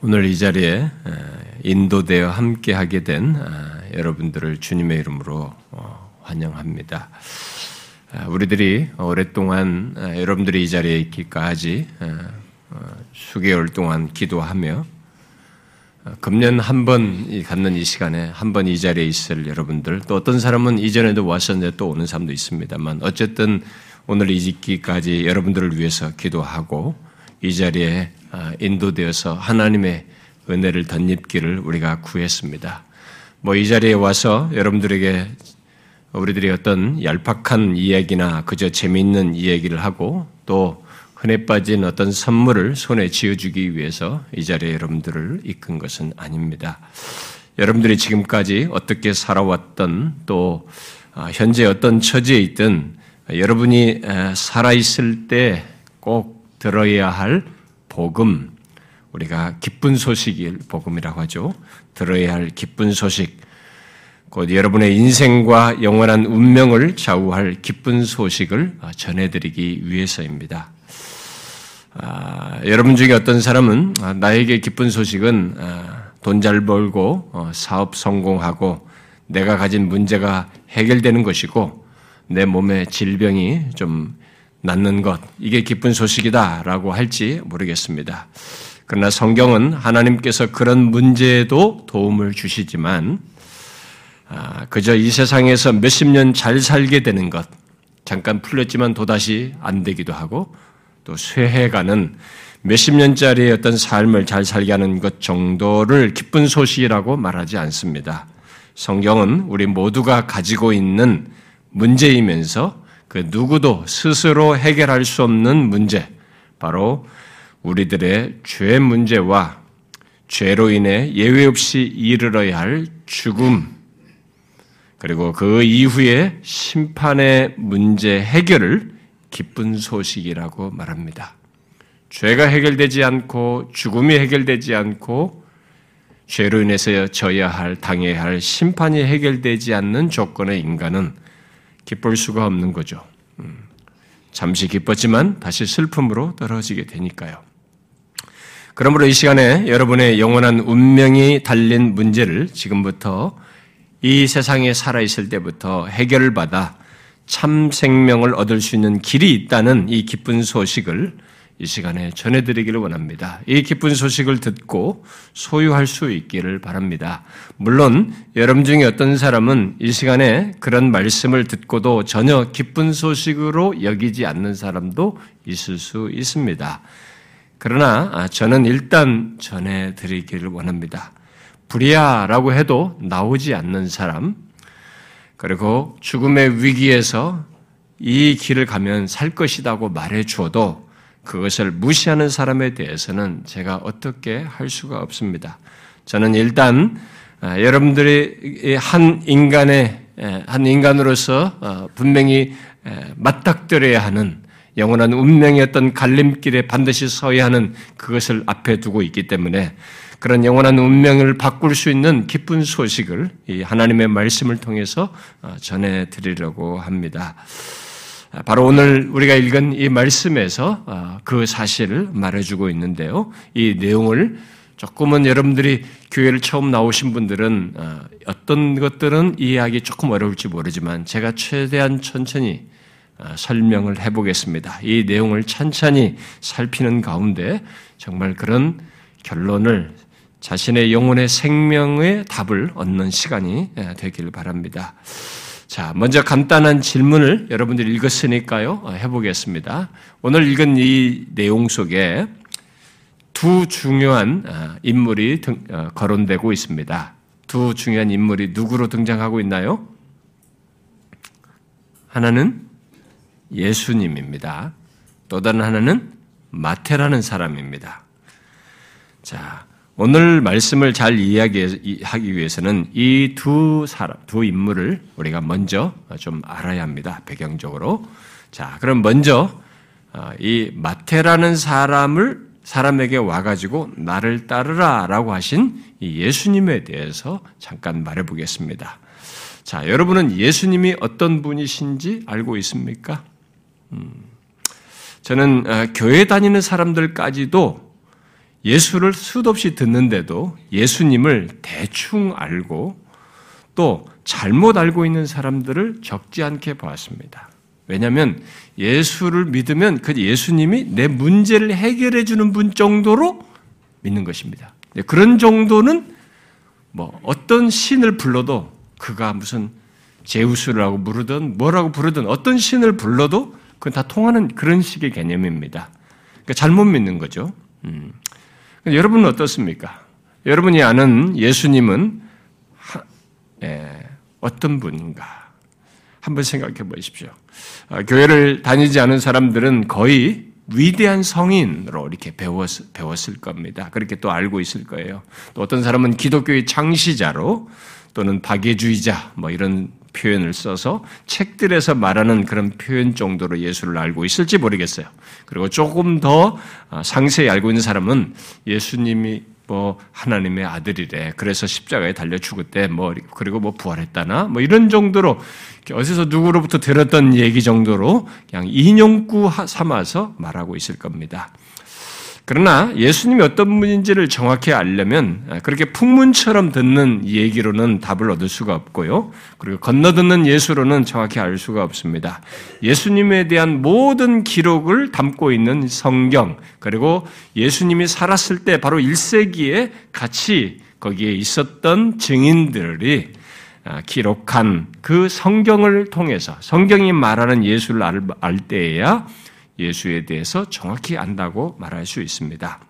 오늘 이 자리에 인도되어 함께 하게 된 여러분들을 주님의 이름으로 어, 환영합니다. 우리들이 오랫동안 여러분들이 이 자리에 있기까지 어, 수개월 동안 기도하며 어, 금년 한 번 갖는 이 시간에 한 번 이 자리에 있을 여러분들 또 어떤 사람은 이전에도 왔었는데 또 오는 사람도 있습니다만 어쨌든 오늘 이기까지 여러분들을 위해서 기도하고 이 자리에 아, 인도되어서 하나님의 은혜를 덧입기를 우리가 구했습니다. 뭐 이 자리에 와서 여러분들에게 우리들이 어떤 얄팍한 이야기나 그저 재미있는 이야기를 하고 또 흔해 빠진 어떤 선물을 손에 쥐어주기 위해서 이 자리에 여러분들을 이끈 것은 아닙니다. 여러분들이 지금까지 어떻게 살아왔던 또 아, 현재 어떤 처지에 있든 여러분이 살아있을 때 꼭 들어야 할 복음, 우리가 기쁜 소식일 복음이라고 하죠. 들어야 할 기쁜 소식, 곧 여러분의 인생과 영원한 운명을 좌우할 기쁜 소식을 전해드리기 위해서입니다. 아, 여러분 중에 어떤 사람은 아, 나에게 기쁜 소식은 아, 돈잘 벌고 어, 사업 성공하고 내가 가진 문제가 해결되는 것이고 내 몸의 질병이 좀 낫는 것, 이게 기쁜 소식이다라고 할지 모르겠습니다. 그러나 성경은 하나님께서 그런 문제에도 도움을 주시지만, 아, 그저 이 세상에서 몇십 년 잘 살게 되는 것, 잠깐 풀렸지만 또다시 안 되기도 하고, 또 쇠해가는 몇십 년짜리 어떤 삶을 잘 살게 하는 것 정도를 기쁜 소식이라고 말하지 않습니다. 성경은 우리 모두가 가지고 있는 문제이면서 그 누구도 스스로 해결할 수 없는 문제, 바로 우리들의 죄 문제와 죄로 인해 예외 없이 이르러야 할 죽음, 그리고 그 이후에 심판의 문제 해결을 기쁜 소식이라고 말합니다. 죄가 해결되지 않고 죽음이 해결되지 않고 죄로 인해서 져야 할, 당해야 할 심판이 해결되지 않는 조건의 인간은 기쁠 수가 없는 거죠. 음. 잠시 기뻤지만 다시 슬픔으로 떨어지게 되니까요. 그러므로 이 시간에 여러분의 영원한 운명이 달린 문제를 지금부터 이 세상에 살아있을 때부터 해결을 받아 참 생명을 얻을 수 있는 길이 있다는 이 기쁜 소식을 이 시간에 전해드리기를 원합니다. 이 기쁜 소식을 듣고 소유할 수 있기를 바랍니다. 물론 여러분 중에 어떤 사람은 이 시간에 그런 말씀을 듣고도 전혀 기쁜 소식으로 여기지 않는 사람도 있을 수 있습니다. 그러나 저는 일단 전해드리기를 원합니다. 불이야라고 해도 나오지 않는 사람, 그리고 죽음의 위기에서 이 길을 가면 살 것이라고 말해 주어도 그것을 무시하는 사람에 대해서는 제가 어떻게 할 수가 없습니다. 저는 일단 아, 여러분들이 한 인간의 한 인간으로서 어, 분명히 맞닥뜨려야 하는 영원한 운명의 어떤 갈림길에 반드시 서야 하는 그것을 앞에 두고 있기 때문에 그런 영원한 운명을 바꿀 수 있는 기쁜 소식을 하나님의 말씀을 통해서 어, 전해 드리려고 합니다. 바로 오늘 우리가 읽은 이 말씀에서 어, 그 사실을 말해주고 있는데요. 이 내용을 조금은 여러분들이 교회를 처음 나오신 분들은 어, 어떤 것들은 이해하기 조금 어려울지 모르지만 제가 최대한 천천히 어, 설명을 해보겠습니다. 이 내용을 천천히 살피는 가운데 정말 그런 결론을 자신의 영혼의 생명의 답을 얻는 시간이 되기를 바랍니다. 자, 먼저 간단한 질문을 여러분들이 읽었으니까요. 어, 해보겠습니다. 오늘 읽은 이 내용 속에 두 중요한 어, 인물이 어, 거론되고 있습니다. 두 중요한 인물이 누구로 등장하고 있나요? 하나는 예수님입니다. 또 다른 하나는 마태라는 사람입니다. 자, 오늘 말씀을 잘 이야기하기 위해서는 이 두 사람, 두 인물을 우리가 먼저 좀 알아야 합니다. 배경적으로. 자, 그럼 먼저 어, 이 마태라는 사람을 사람에게 와가지고 나를 따르라 라고 하신 이 예수님에 대해서 잠깐 말해보겠습니다. 자, 여러분은 예수님이 어떤 분이신지 알고 있습니까? 음, 저는 어, 교회 다니는 사람들까지도 예수를 수도 없이 듣는데도 예수님을 대충 알고 또 잘못 알고 있는 사람들을 적지 않게 보았습니다. 왜냐하면 예수를 믿으면 그 예수님이 내 문제를 해결해 주는 분 정도로 믿는 것입니다. 그런 정도는 뭐 어떤 신을 불러도 그가 무슨 제우스라고 부르든 뭐라고 부르든 어떤 신을 불러도 그건 다 통하는 그런 식의 개념입니다. 그러니까 잘못 믿는 거죠. 음. 여러분은 어떻습니까? 여러분이 아는 예수님은 하, 예, 어떤 분인가? 한번 생각해 보십시오. 아, 교회를 다니지 않은 사람들은 거의 위대한 성인으로 이렇게 배웠, 배웠을 겁니다. 그렇게 또 알고 있을 거예요. 또 어떤 사람은 기독교의 창시자로 또는 박예주의자 뭐 이런 표현을 써서 책들에서 말하는 그런 표현 정도로 예수를 알고 있을지 모르겠어요. 그리고 조금 더 아, 상세히 알고 있는 사람은 예수님이 뭐 하나님의 아들이래. 그래서 십자가에 달려 죽었대. 뭐 그리고 뭐 부활했다나 뭐 이런 정도로 어디서 누구로부터 들었던 얘기 정도로 그냥 인용구 삼아서 말하고 있을 겁니다. 그러나 예수님이 어떤 분인지를 정확히 알려면 그렇게 풍문처럼 듣는 얘기로는 답을 얻을 수가 없고요. 그리고 건너듣는 예수로는 정확히 알 수가 없습니다. 예수님에 대한 모든 기록을 담고 있는 성경, 그리고 예수님이 살았을 때 바로 1세기에 같이 거기에 있었던 증인들이 기록한 그 성경을 통해서 성경이 말하는 예수를 알, 때에야 예수에 대해서 정확히 안다고 말할 수 있습니다.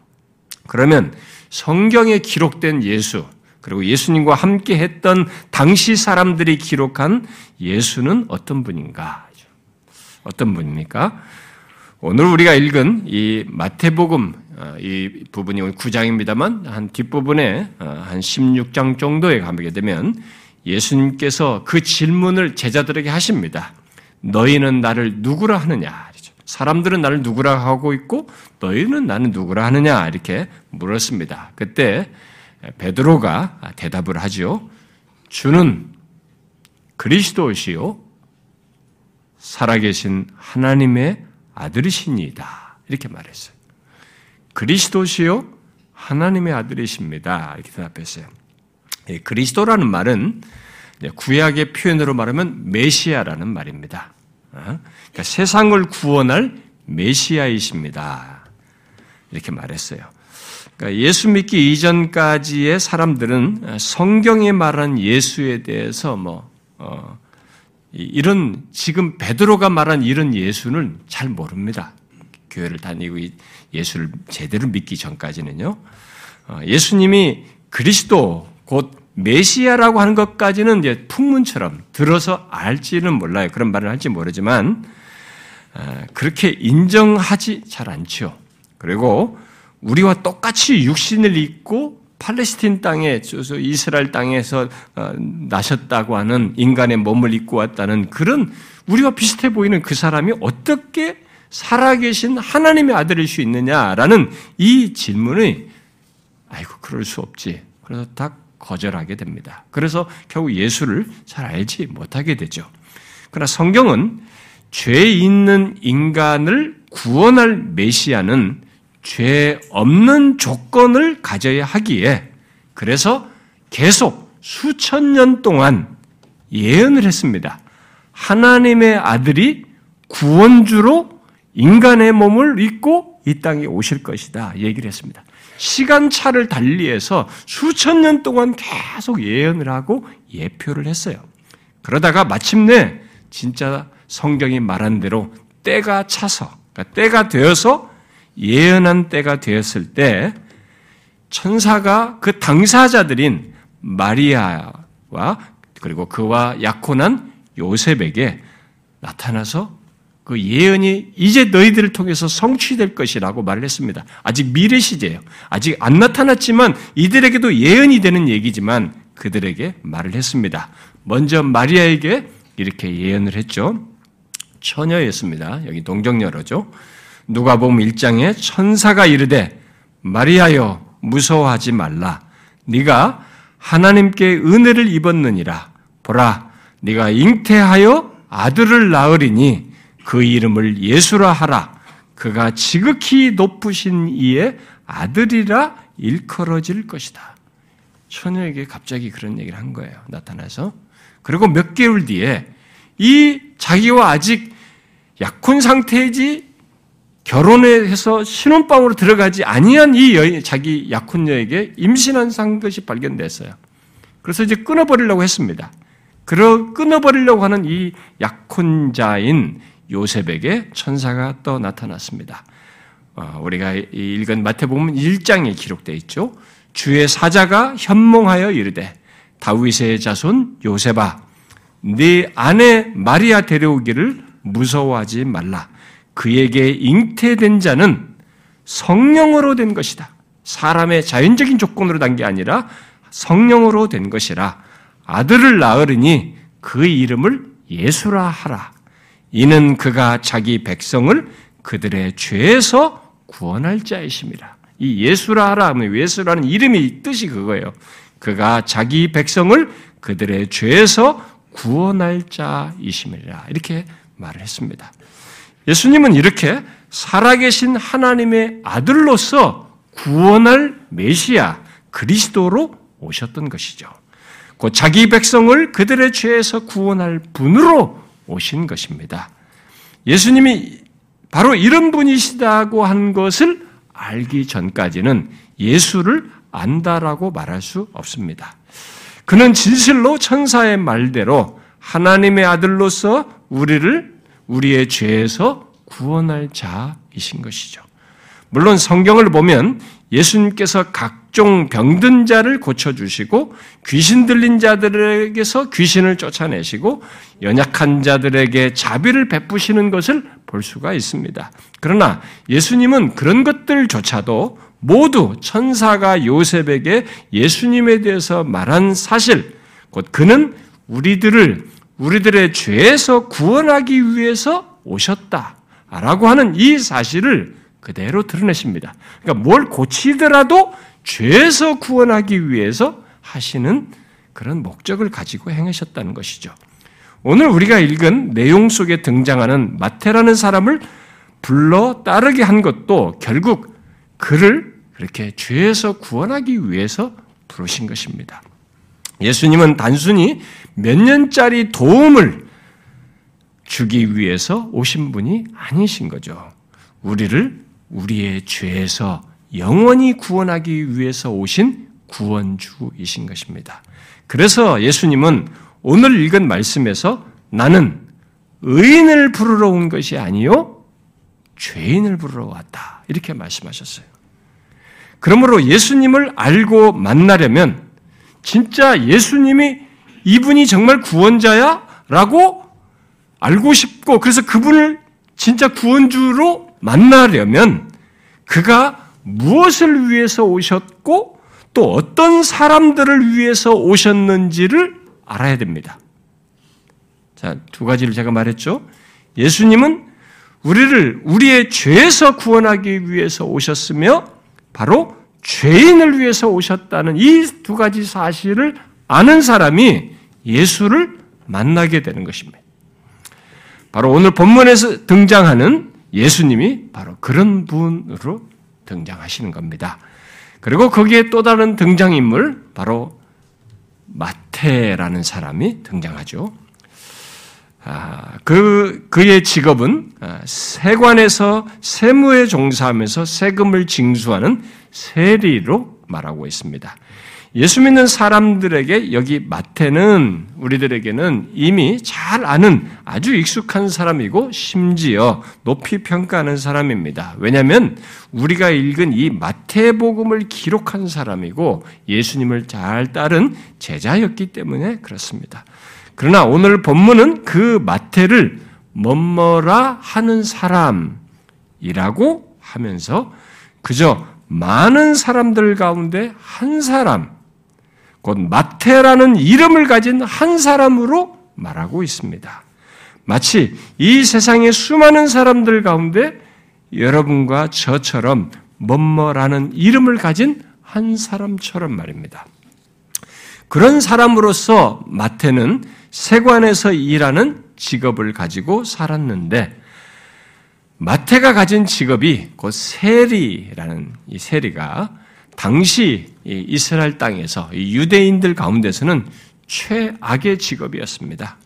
그러면 성경에 기록된 예수, 그리고 예수님과 함께 했던 당시 사람들이 기록한 예수는 어떤 분인가? 어떤 분입니까? 오늘 우리가 읽은 이 마태복음 어, 이 부분이 9장입니다만 한 뒷부분에 어, 한 16장 정도에 가게 되면 예수님께서 그 질문을 제자들에게 하십니다. 너희는 나를 누구라 하느냐? 사람들은 나를 누구라 하고 있고 너희는 나는 누구라 하느냐 이렇게 물었습니다. 그때 베드로가 대답을 하죠. 주는 그리스도시요 살아계신 하나님의 아들이시니이다. 이렇게 말했어요. 그리스도시요 하나님의 아들이십니다. 이렇게 대답했어요. 그리스도라는 말은 구약의 표현으로 말하면 메시아라는 말입니다. 어? 그러니까 세상을 구원할 메시아이십니다. 이렇게 말했어요. 그러니까 예수 믿기 이전까지의 사람들은 성경에 말한 예수에 대해서 뭐 어, 이런 지금 베드로가 말한 이런 예수는 잘 모릅니다. 교회를 다니고 예수를 제대로 믿기 전까지는요. 어, 예수님이 그리스도 곧 메시아라고 하는 것까지는 이제 풍문처럼 들어서 알지는 몰라요. 그런 말을 할지 모르지만 아, 그렇게 인정하지 잘 않죠. 그리고 우리와 똑같이 육신을 입고 팔레스틴 땅에 이스라엘 땅에서 어, 나셨다고 하는 인간의 몸을 입고 왔다는 그런 우리와 비슷해 보이는 그 사람이 어떻게 살아계신 하나님의 아들일 수 있느냐라는 이 질문이 아이고 그럴 수 없지. 그래서 다 거절하게 됩니다. 그래서 결국 예수를 잘 알지 못하게 되죠. 그러나 성경은 죄 있는 인간을 구원할 메시아는 죄 없는 조건을 가져야 하기에 그래서 계속 수천 년 동안 예언을 했습니다. 하나님의 아들이 구원주로 인간의 몸을 입고 이 땅에 오실 것이다. 얘기를 했습니다. 시간차를 달리해서 수천 년 동안 계속 예언을 하고 예표를 했어요. 그러다가 마침내 진짜 성경이 말한 대로 때가 차서, 그러니까 때가 되어서 예언한 때가 되었을 때 천사가 그 당사자들인 마리아와 그리고 그와 약혼한 요셉에게 나타나서 그 예언이 이제 너희들을 통해서 성취될 것이라고 말을 했습니다. 아직 미래 시제예요. 아직 안 나타났지만 이들에게도 예언이 되는 얘기지만 그들에게 말을 했습니다. 먼저 마리아에게 이렇게 예언을 했죠. 처녀였습니다. 여기 동정녀로죠. 누가복음 1장에 천사가 이르되 마리아여 무서워하지 말라. 네가 하나님께 은혜를 입었느니라. 보라, 네가 잉태하여 아들을 낳으리니 그 이름을 예수라 하라. 그가 지극히 높으신 이의 아들이라 일컬어질 것이다. 처녀에게 갑자기 그런 얘기를 한 거예요. 나타나서. 그리고 몇 개월 뒤에 이 자기와 아직 약혼 상태이지 결혼해서 신혼방으로 들어가지 아니한 이 여인, 자기 약혼녀에게 임신한 상 것이 발견됐어요. 그래서 이제 끊어버리려고 했습니다. 그러 끊어버리려고 하는 이 약혼자인 요셉에게 천사가 또 나타났습니다. 어, 우리가 읽은 마태복음 1장에 기록되어 있죠. 주의 사자가 현몽하여 이르되 다윗의 자손 요셉아 네 아내 마리아 데려오기를 무서워하지 말라. 그에게 잉태된 자는 성령으로 된 것이다. 사람의 자연적인 조건으로 단게 아니라 성령으로 된 것이라. 아들을 낳으리니 그 이름을 예수라 하라. 이는 그가 자기 백성을 그들의 죄에서 구원할 자이심이라. 이 예수라 하면 예수라는 이름이 뜻이 그거예요. 그가 자기 백성을 그들의 죄에서 구원할 자이심이라. 이렇게 말을 했습니다. 예수님은 이렇게 살아계신 하나님의 아들로서 구원할 메시아 그리스도로 오셨던 것이죠. 곧 자기 백성을 그들의 죄에서 구원할 분으로 오신 것입니다. 예수님이 바로 이런 분이시다고 한 것을 알기 전까지는 예수를 안다라고 말할 수 없습니다. 그는 진실로 천사의 말대로 하나님의 아들로서 우리를 우리의 죄에서 구원할 자이신 것이죠. 물론 성경을 보면 예수님께서 각종 병든 자를 고쳐주시고 귀신 들린 자들에게서 귀신을 쫓아내시고 연약한 자들에게 자비를 베푸시는 것을 볼 수가 있습니다. 그러나 예수님은 그런 것들조차도 모두 천사가 요셉에게 예수님에 대해서 말한 사실, 곧 그는 우리들을 우리들의 죄에서 구원하기 위해서 오셨다 라고 하는 이 사실을 그대로 드러내십니다. 그러니까 뭘 고치더라도 죄에서 구원하기 위해서 하시는 그런 목적을 가지고 행하셨다는 것이죠. 오늘 우리가 읽은 내용 속에 등장하는 마태라는 사람을 불러 따르게 한 것도 결국 그를 그렇게 죄에서 구원하기 위해서 부르신 것입니다. 예수님은 단순히 몇 년짜리 도움을 주기 위해서 오신 분이 아니신 거죠. 우리를 우리의 죄에서 영원히 구원하기 위해서 오신 구원주이신 것입니다. 그래서 예수님은 오늘 읽은 말씀에서 나는 의인을 부르러 온 것이 아니요 죄인을 부르러 왔다. 이렇게 말씀하셨어요. 그러므로 예수님을 알고 만나려면 진짜 예수님이 이분이 정말 구원자야? 라고 알고 싶고 그래서 그분을 진짜 구원주로 만나려면 그가 무엇을 위해서 오셨고 또 어떤 사람들을 위해서 오셨는지를 알아야 됩니다. 자, 두 가지를 제가 말했죠. 예수님은 우리를 우리의 죄에서 구원하기 위해서 오셨으며 바로 죄인을 위해서 오셨다는 이 두 가지 사실을 아는 사람이 예수를 만나게 되는 것입니다. 바로 오늘 본문에서 등장하는 예수님이 바로 그런 분으로 등장하시는 겁니다. 그리고 거기에 또 다른 등장인물, 바로 마태라는 사람이 등장하죠. 아, 그, 그의 직업은 아, 세관에서 세무에 종사하면서 세금을 징수하는 세리로 말하고 있습니다. 예수 믿는 사람들에게 여기 마태는 우리들에게는 이미 잘 아는 아주 익숙한 사람이고 심지어 높이 평가하는 사람입니다. 왜냐하면 우리가 읽은 이 마태복음을 기록한 사람이고 예수님을 잘 따른 제자였기 때문에 그렇습니다. 그러나 오늘 본문은 그 마태를 뭐뭐라 하는 사람이라고 하면서 그저 많은 사람들 가운데 한 사람, 곧 마태라는 이름을 가진 한 사람으로 말하고 있습니다. 마치 이 세상의 수많은 사람들 가운데 여러분과 저처럼 뭐뭐라는 이름을 가진 한 사람처럼 말입니다. 그런 사람으로서 마태는 세관에서 일하는 직업을 가지고 살았는데 마태가 가진 직업이 곧 세리라는 이 세리가 당시 이스라엘 땅에서 유대인들 가운데서는 최악의 직업이었습니다.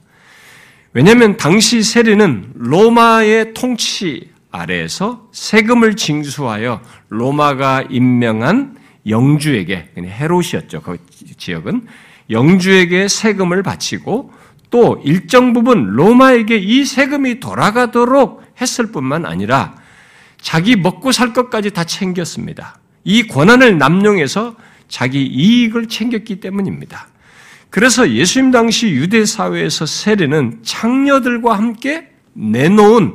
왜냐하면 당시 세리는 로마의 통치 아래에서 세금을 징수하여 로마가 임명한 영주에게 헤롯이었죠. 그 지역은 영주에게 세금을 바치고 또 일정 부분 로마에게 이 세금이 돌아가도록 했을 뿐만 아니라 자기 먹고 살 것까지 다 챙겼습니다. 이 권한을 남용해서 자기 이익을 챙겼기 때문입니다. 그래서 예수님 당시 유대 사회에서 세례는 창녀들과 함께 내놓은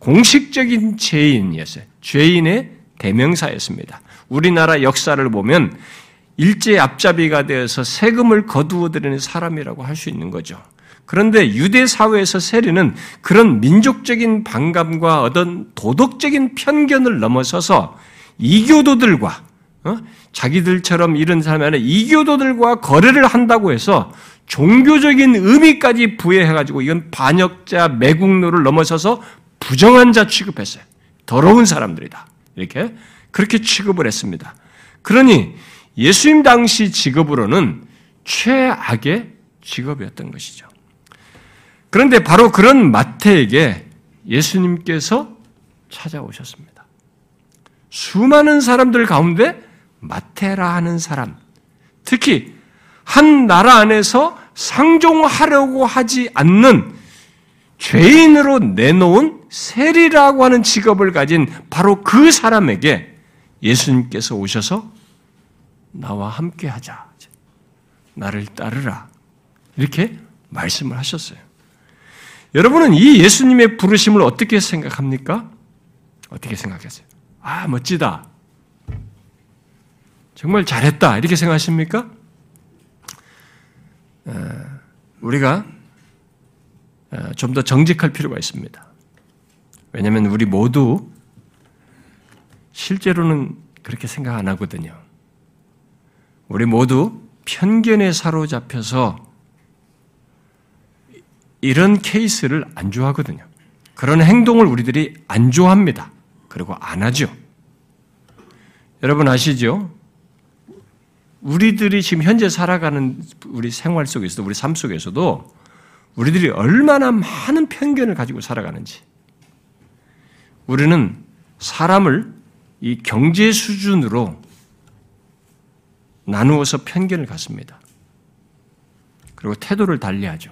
공식적인 죄인이었어요. 죄인의 대명사였습니다. 우리나라 역사를 보면 일제 앞잡이가 되어서 세금을 거두어들이는 사람이라고 할 수 있는 거죠. 그런데 유대 사회에서 세리는 그런 민족적인 반감과 어떤 도덕적인 편견을 넘어서서 이교도들과 어? 자기들처럼 이런 사람이 아니라 이교도들과 거래를 한다고 해서 종교적인 의미까지 부여해가지고 이건 반역자 매국노를 넘어서서 부정한 자 취급했어요. 더러운 사람들이다. 이렇게 그렇게 취급을 했습니다. 그러니 예수님 당시 직업으로는 최악의 직업이었던 것이죠. 그런데 바로 그런 마태에게 예수님께서 찾아오셨습니다. 수많은 사람들 가운데 마태라 하는 사람, 특히 한 나라 안에서 상종하려고 하지 않는 죄인으로 내놓은 세리라고 하는 직업을 가진 바로 그 사람에게 예수님께서 오셔서 나와 함께 하자. 나를 따르라. 이렇게 말씀을 하셨어요. 여러분은 이 예수님의 부르심을 어떻게 생각합니까? 어떻게 생각하세요? 아, 멋지다. 정말 잘했다. 이렇게 생각하십니까? 우리가 좀 더 정직할 필요가 있습니다. 왜냐하면 우리 모두 실제로는 그렇게 생각 안 하거든요. 우리 모두 편견에 사로잡혀서 이런 케이스를 안 좋아하거든요. 그런 행동을 우리들이 안 좋아합니다. 그리고 안 하죠. 여러분 아시죠? 우리들이 지금 현재 살아가는 우리 생활 속에서도, 우리 삶 속에서도 우리들이 얼마나 많은 편견을 가지고 살아가는지. 우리는 사람을 이 경제 수준으로 나누어서 편견을 갖습니다. 그리고 태도를 달리하죠.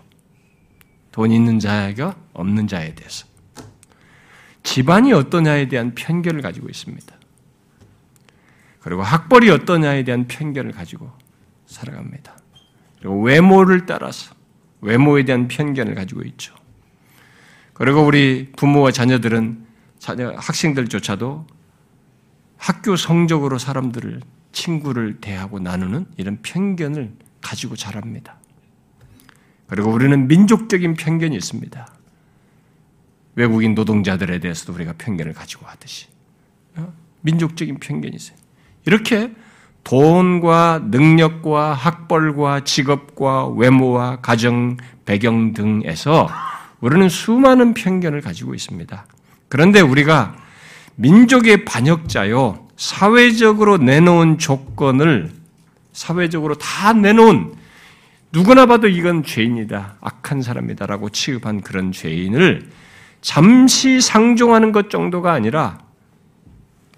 돈 있는 자가 없는 자에 대해서. 집안이 어떠냐에 대한 편견을 가지고 있습니다. 그리고 학벌이 어떠냐에 대한 편견을 가지고 살아갑니다. 그리고 외모를 따라서 외모에 대한 편견을 가지고 있죠. 그리고 우리 부모와 자녀들은 자녀 학생들조차도 학교 성적으로 사람들을 친구를 대하고 나누는 이런 편견을 가지고 자랍니다. 그리고 우리는 민족적인 편견이 있습니다. 외국인 노동자들에 대해서도 우리가 편견을 가지고 하듯이. 어? 민족적인 편견이 있어요. 이렇게 돈과 능력과 학벌과 직업과 외모와 가정, 배경 등에서 우리는 수많은 편견을 가지고 있습니다. 그런데 우리가 민족의 반역자요, 사회적으로 내놓은 조건을 사회적으로 다 내놓은 누구나 봐도 이건 죄인이다, 악한 사람이다라고 취급한 그런 죄인을 잠시 상종하는 것 정도가 아니라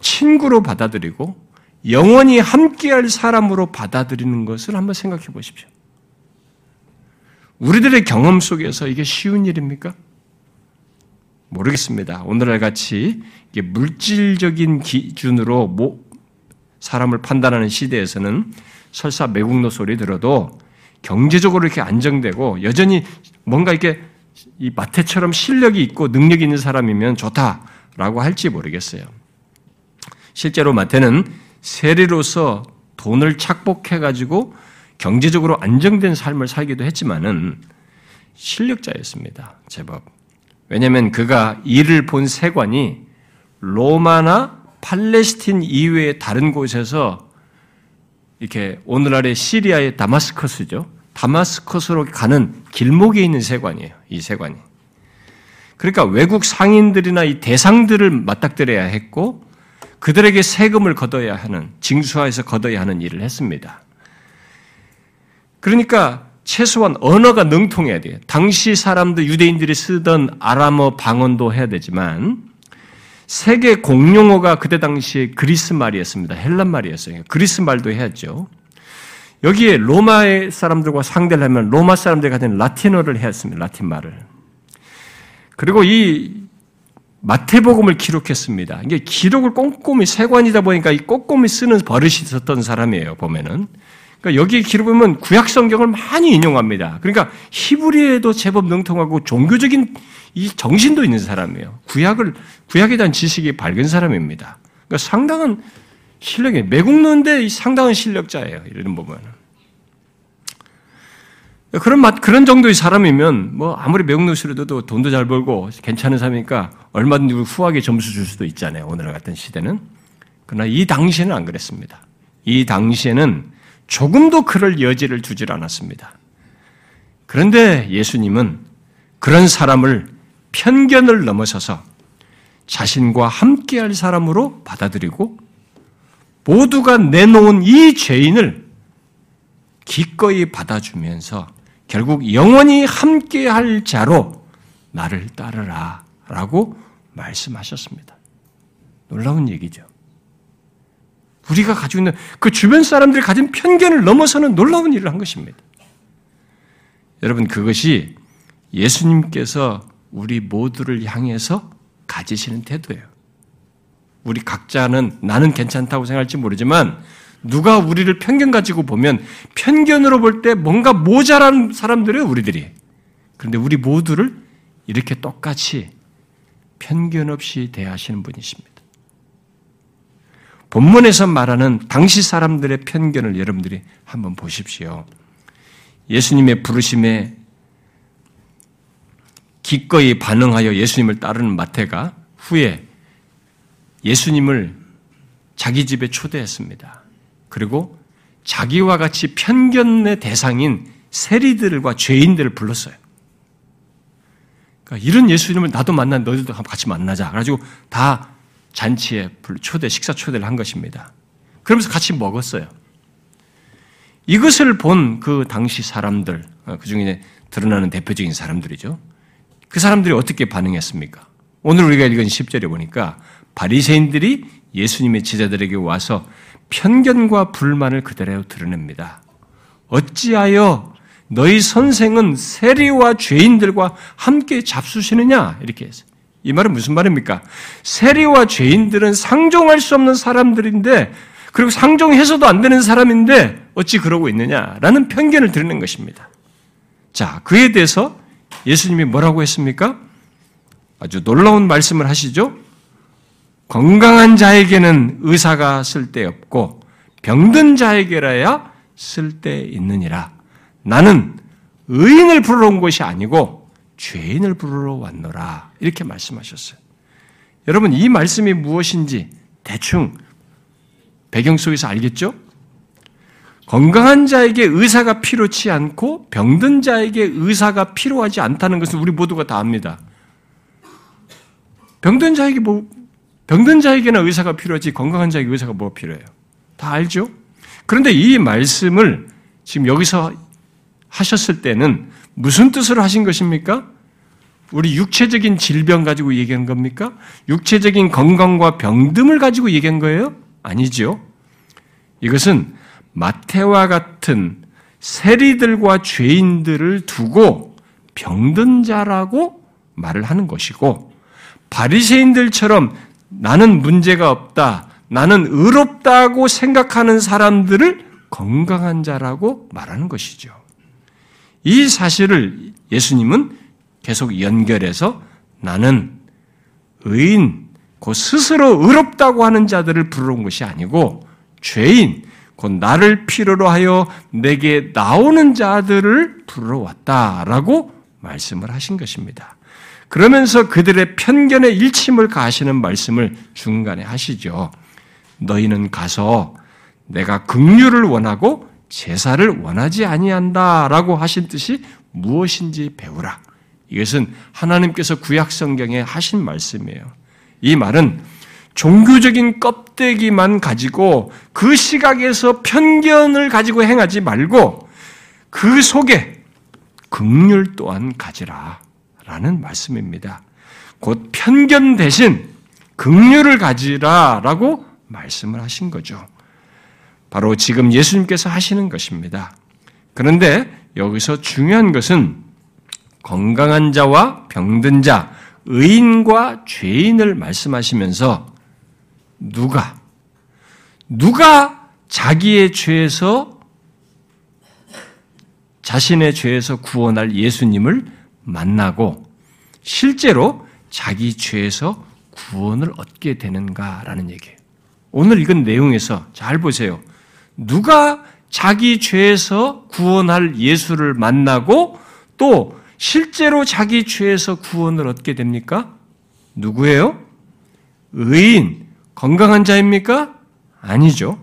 친구로 받아들이고 영원히 함께할 사람으로 받아들이는 것을 한번 생각해 보십시오. 우리들의 경험 속에서 이게 쉬운 일입니까? 모르겠습니다. 오늘날 같이 물질적인 기준으로 사람을 판단하는 시대에서는 설사 매국노 소리 들어도 경제적으로 이렇게 안정되고 여전히 뭔가 이렇게 이 마태처럼 실력이 있고 능력이 있는 사람이면 좋다라고 할지 모르겠어요. 실제로 마태는 세리로서 돈을 착복해가지고 경제적으로 안정된 삶을 살기도 했지만은 실력자였습니다. 제법. 왜냐하면 그가 일을 본 세관이 로마나 팔레스틴 이외의 다른 곳에서 이렇게 오늘날의 시리아의 다마스커스죠. 다마스커스로 가는 길목에 있는 세관이에요. 이 세관이. 그러니까 외국 상인들이나 이 대상들을 맞닥뜨려야 했고 그들에게 세금을 걷어야 하는 징수하에서 걷어야 하는 일을 했습니다. 그러니까 최소한 언어가 능통해야 돼요. 당시 사람들 유대인들이 쓰던 아람어 방언도 해야 되지만 세계 공용어가 그때 당시에 그리스 말이었습니다. 헬란 말이었어요. 그리스 말도 해야죠. 여기에 로마의 사람들과 상대를 하면 로마 사람들이 가진 라틴어를 해야 했습니다. 라틴 말을. 그리고 이 마태복음을 기록했습니다. 이게 기록을 꼼꼼히 세관이다 보니까 이 꼼꼼히 쓰는 버릇이 있었던 사람이에요. 보면은 그러니까 여기 기록보면 구약 성경을 많이 인용합니다. 그러니까 히브리에도 제법 능통하고 종교적인 이 정신도 있는 사람이에요. 구약을 구약에 대한 지식이 밝은 사람입니다. 그러니까 상당한 실력이 매국노인데 상당한 실력자예요. 이런 부분은. 그런 맛, 그런 정도의 사람이면 뭐 아무리 매국노시로도 돈도 잘 벌고 괜찮은 사람이니까 얼마든지 후하게 점수 줄 수도 있잖아요. 오늘 같은 시대는. 그러나 이 당시에는 안 그랬습니다. 이 당시에는 조금도 그럴 여지를 두질 않았습니다. 그런데 예수님은 그런 사람을 편견을 넘어서서 자신과 함께할 사람으로 받아들이고 모두가 내놓은 이 죄인을 기꺼이 받아주면서 결국 영원히 함께할 자로 나를 따르라 라고 말씀하셨습니다. 놀라운 얘기죠. 우리가 가지고 있는 그 주변 사람들이 가진 편견을 넘어서는 놀라운 일을 한 것입니다. 여러분, 그것이 예수님께서 우리 모두를 향해서 가지시는 태도예요. 우리 각자는 나는 괜찮다고 생각할지 모르지만 누가 우리를 편견 가지고 보면 편견으로 볼 때 뭔가 모자란 사람들이에요, 우리들이. 그런데 우리 모두를 이렇게 똑같이 편견 없이 대하시는 분이십니다. 본문에서 말하는 당시 사람들의 편견을 여러분들이 한번 보십시오. 예수님의 부르심에 기꺼이 반응하여 예수님을 따르는 마태가 후에 예수님을 자기 집에 초대했습니다. 그리고 자기와 같이 편견의 대상인 세리들과 죄인들을 불렀어요. 그러니까 이런 예수님을 나도 만나 너희들도 같이 만나자. 그래가지고 다 잔치에 초대, 식사 초대를 한 것입니다. 그러면서 같이 먹었어요. 이것을 본 그 당시 사람들, 어, 그 중에 드러나는 대표적인 사람들이죠. 그 사람들이 어떻게 반응했습니까? 오늘 우리가 읽은 10절에 보니까 바리새인들이 예수님의 제자들에게 와서 편견과 불만을 그대로 드러냅니다. 어찌하여 너희 선생은 세리와 죄인들과 함께 잡수시느냐? 이렇게 했어요. 이 말은 무슨 말입니까? 세리와 죄인들은 상종할 수 없는 사람들인데, 그리고 상종해서도 안 되는 사람인데, 어찌 그러고 있느냐라는 편견을 드리는 것입니다. 자, 그에 대해서 예수님이 뭐라고 했습니까? 아주 놀라운 말씀을 하시죠? 건강한 자에게는 의사가 쓸데없고, 병든 자에게라야 쓸데 있느니라. 나는 의인을 부르러 온 것이 아니고, 죄인을 부르러 왔노라. 이렇게 말씀하셨어요. 여러분, 이 말씀이 무엇인지 대충 배경 속에서 알겠죠? 건강한 자에게 의사가 필요치 않고 병든 자에게 의사가 필요하지 않다는 것은 우리 모두가 다 압니다. 병든 자에게 뭐, 병든 자에게는 의사가 필요하지 건강한 자에게 의사가 뭐 필요해요? 다 알죠? 그런데 이 말씀을 지금 여기서 하셨을 때는 무슨 뜻으로 하신 것입니까? 우리 육체적인 질병 가지고 얘기한 겁니까? 육체적인 건강과 병듦을 가지고 얘기한 거예요? 아니죠. 이것은 마태와 같은 세리들과 죄인들을 두고 병든 자라고 말을 하는 것이고 바리새인들처럼 나는 문제가 없다. 나는 의롭다고 생각하는 사람들을 건강한 자라고 말하는 것이죠. 이 사실을 예수님은 계속 연결해서 나는 의인, 곧 스스로 의롭다고 하는 자들을 부르는 것이 아니고 죄인, 곧 나를 필요로 하여 내게 나오는 자들을 부르러 왔다라고 말씀을 하신 것입니다. 그러면서 그들의 편견에 일침을 가하시는 말씀을 중간에 하시죠. 너희는 가서 내가 긍휼을 원하고 제사를 원하지 아니한다라고 하신 뜻이 무엇인지 배우라. 이것은 하나님께서 구약 성경에 하신 말씀이에요. 이 말은 종교적인 껍데기만 가지고 그 시각에서 편견을 가지고 행하지 말고 그 속에 극률 또한 가지라 라는 말씀입니다. 곧 편견 대신 극률을 가지라라고 말씀을 하신 거죠. 바로 지금 예수님께서 하시는 것입니다. 그런데 여기서 중요한 것은 건강한 자와 병든 자, 의인과 죄인을 말씀하시면서 누가 누가 자기의 죄에서 자신의 죄에서 구원할 예수님을 만나고 실제로 자기 죄에서 구원을 얻게 되는가라는 얘기예요. 오늘 읽은 내용에서 잘 보세요. 누가 자기 죄에서 구원할 예수를 만나고 또 실제로 자기 죄에서 구원을 얻게 됩니까? 누구예요? 의인, 건강한 자입니까? 아니죠.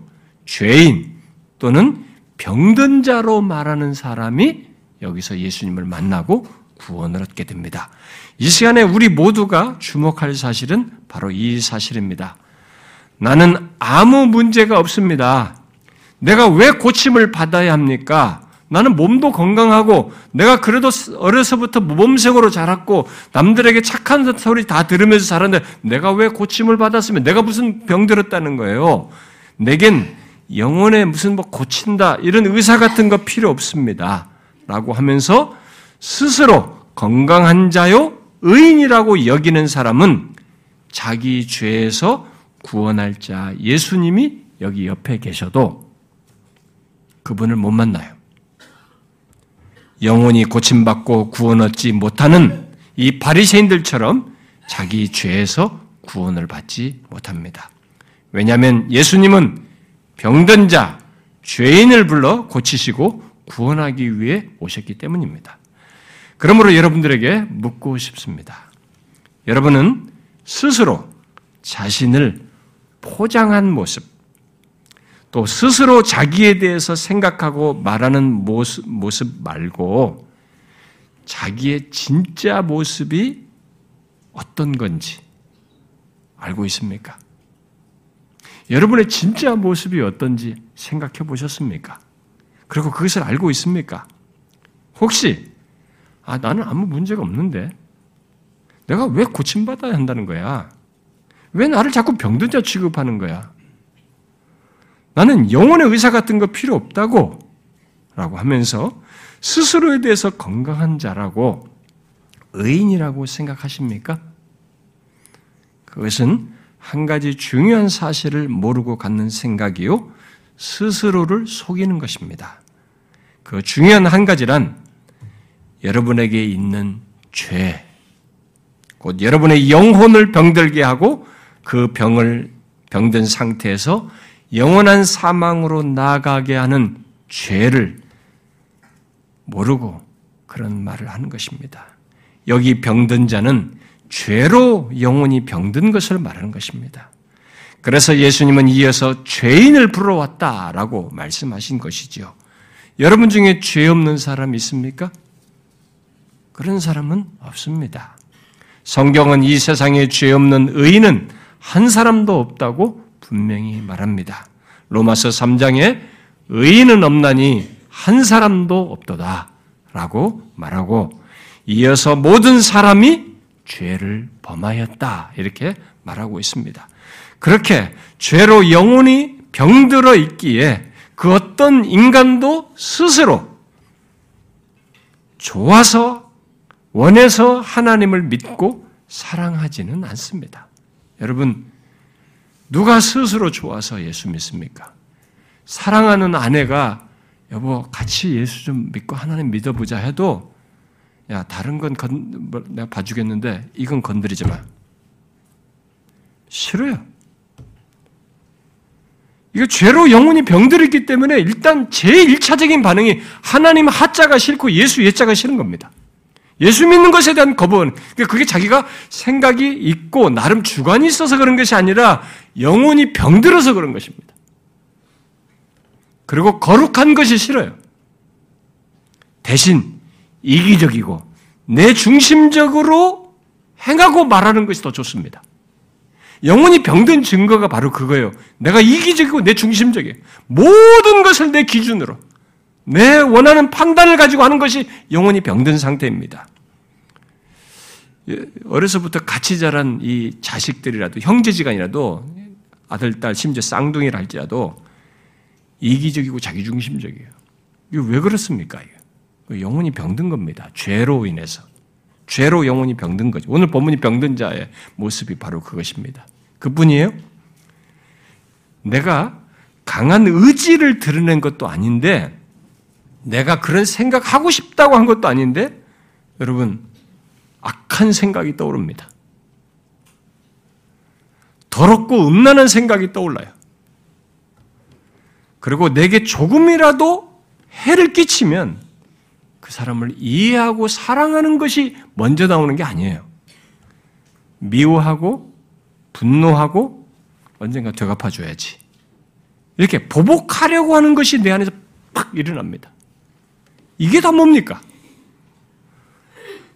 죄인 또는 병든 자로 말하는 사람이 여기서 예수님을 만나고 구원을 얻게 됩니다. 이 시간에 우리 모두가 주목할 사실은 바로 이 사실입니다. 나는 아무 문제가 없습니다. 내가 왜 고침을 받아야 합니까? 나는 몸도 건강하고 내가 그래도 어려서부터 모범생으로 자랐고 남들에게 착한 소리 다 들으면서 자랐는데 내가 왜 고침을 받았으면 내가 무슨 병 들었다는 거예요. 내겐 영혼에 무슨 뭐 고친다 이런 의사 같은 거 필요 없습니다. 라고 하면서 스스로 건강한 자요 의인이라고 여기는 사람은 자기 죄에서 구원할 자 예수님이 여기 옆에 계셔도 그분을 못 만나요. 영혼이 고침받고 구원 얻지 못하는 이 바리새인들처럼 자기 죄에서 구원을 받지 못합니다. 왜냐하면 예수님은 병든 자, 죄인을 불러 고치시고 구원하기 위해 오셨기 때문입니다. 그러므로 여러분들에게 묻고 싶습니다. 여러분은 스스로 자신을 포장한 모습, 또 스스로 자기에 대해서 생각하고 말하는 모습, 모습 말고 자기의 진짜 모습이 어떤 건지 알고 있습니까? 여러분의 진짜 모습이 어떤지 생각해 보셨습니까? 그리고 그것을 알고 있습니까? 혹시, 아, 나는 아무 문제가 없는데, 내가 왜 고침받아야 한다는 거야? 왜 나를 자꾸 병든 자 취급하는 거야? 나는 영혼의 의사 같은 거 필요 없다고 라고 하면서 스스로에 대해서 건강한 자라고 의인이라고 생각하십니까? 그것은 한 가지 중요한 사실을 모르고 갖는 생각이요. 스스로를 속이는 것입니다. 그 중요한 한 가지란 여러분에게 있는 죄, 곧 여러분의 영혼을 병들게 하고 그 병을 병든 상태에서 영원한 사망으로 나가게 하는 죄를 모르고 그런 말을 하는 것입니다. 여기 병든 자는 죄로 영혼이 병든 것을 말하는 것입니다. 그래서 예수님은 이어서 죄인을 불러왔다라고 말씀하신 것이지요. 여러분 중에 죄 없는 사람 있습니까? 그런 사람은 없습니다. 성경은 이 세상에 죄 없는 의인은 한 사람도 없다고 분명히 말합니다. 로마서 3장에 의인은 없나니 한 사람도 없도다 라고 말하고 이어서 모든 사람이 죄를 범하였다 이렇게 말하고 있습니다. 그렇게 죄로 영혼이 병들어 있기에 그 어떤 인간도 스스로 좋아서 원해서 하나님을 믿고 사랑하지는 않습니다. 여러분 누가 스스로 좋아서 예수 믿습니까? 사랑하는 아내가 여보 같이 예수 좀 믿고 하나님 믿어보자 해도 야 다른 건 건, 뭐, 내가 봐주겠는데 이건 건드리지 마. 싫어요. 이거 죄로 영혼이 병들었기 때문에 일단 제일 1차적인 반응이 하나님 하자가 싫고 예수 예자가 싫은 겁니다. 예수 믿는 것에 대한 거부는 그러니까 그게 자기가 생각이 있고 나름 주관이 있어서 그런 것이 아니라 영혼이 병들어서 그런 것입니다. 그리고 거룩한 것이 싫어요. 대신 이기적이고 내 중심적으로 행하고 말하는 것이 더 좋습니다. 영혼이 병든 증거가 바로 그거예요. 내가 이기적이고 내 중심적이에요. 모든 것을 내 기준으로, 내 원하는 판단을 가지고 하는 것이 영혼이 병든 상태입니다. 예, 어려서부터 같이 자란 이 자식들이라도, 형제지간이라도, 아들, 딸, 심지어 쌍둥이를 할지라도, 이기적이고 자기중심적이에요. 이거 왜 그렇습니까? 영혼이 병든 겁니다. 죄로 인해서. 죄로 영혼이 병든 거죠. 오늘 본문이 병든 자의 모습이 바로 그것입니다. 그뿐이에요? 내가 강한 의지를 드러낸 것도 아닌데, 내가 그런 생각하고 싶다고 한 것도 아닌데, 여러분, 악한 생각이 떠오릅니다. 더럽고 음란한 생각이 떠올라요. 그리고 내게 조금이라도 해를 끼치면 그 사람을 이해하고 사랑하는 것이 먼저 나오는 게 아니에요. 미워하고 분노하고 언젠가 되갚아줘야지. 이렇게 보복하려고 하는 것이 내 안에서 팍 일어납니다. 이게 다 뭡니까?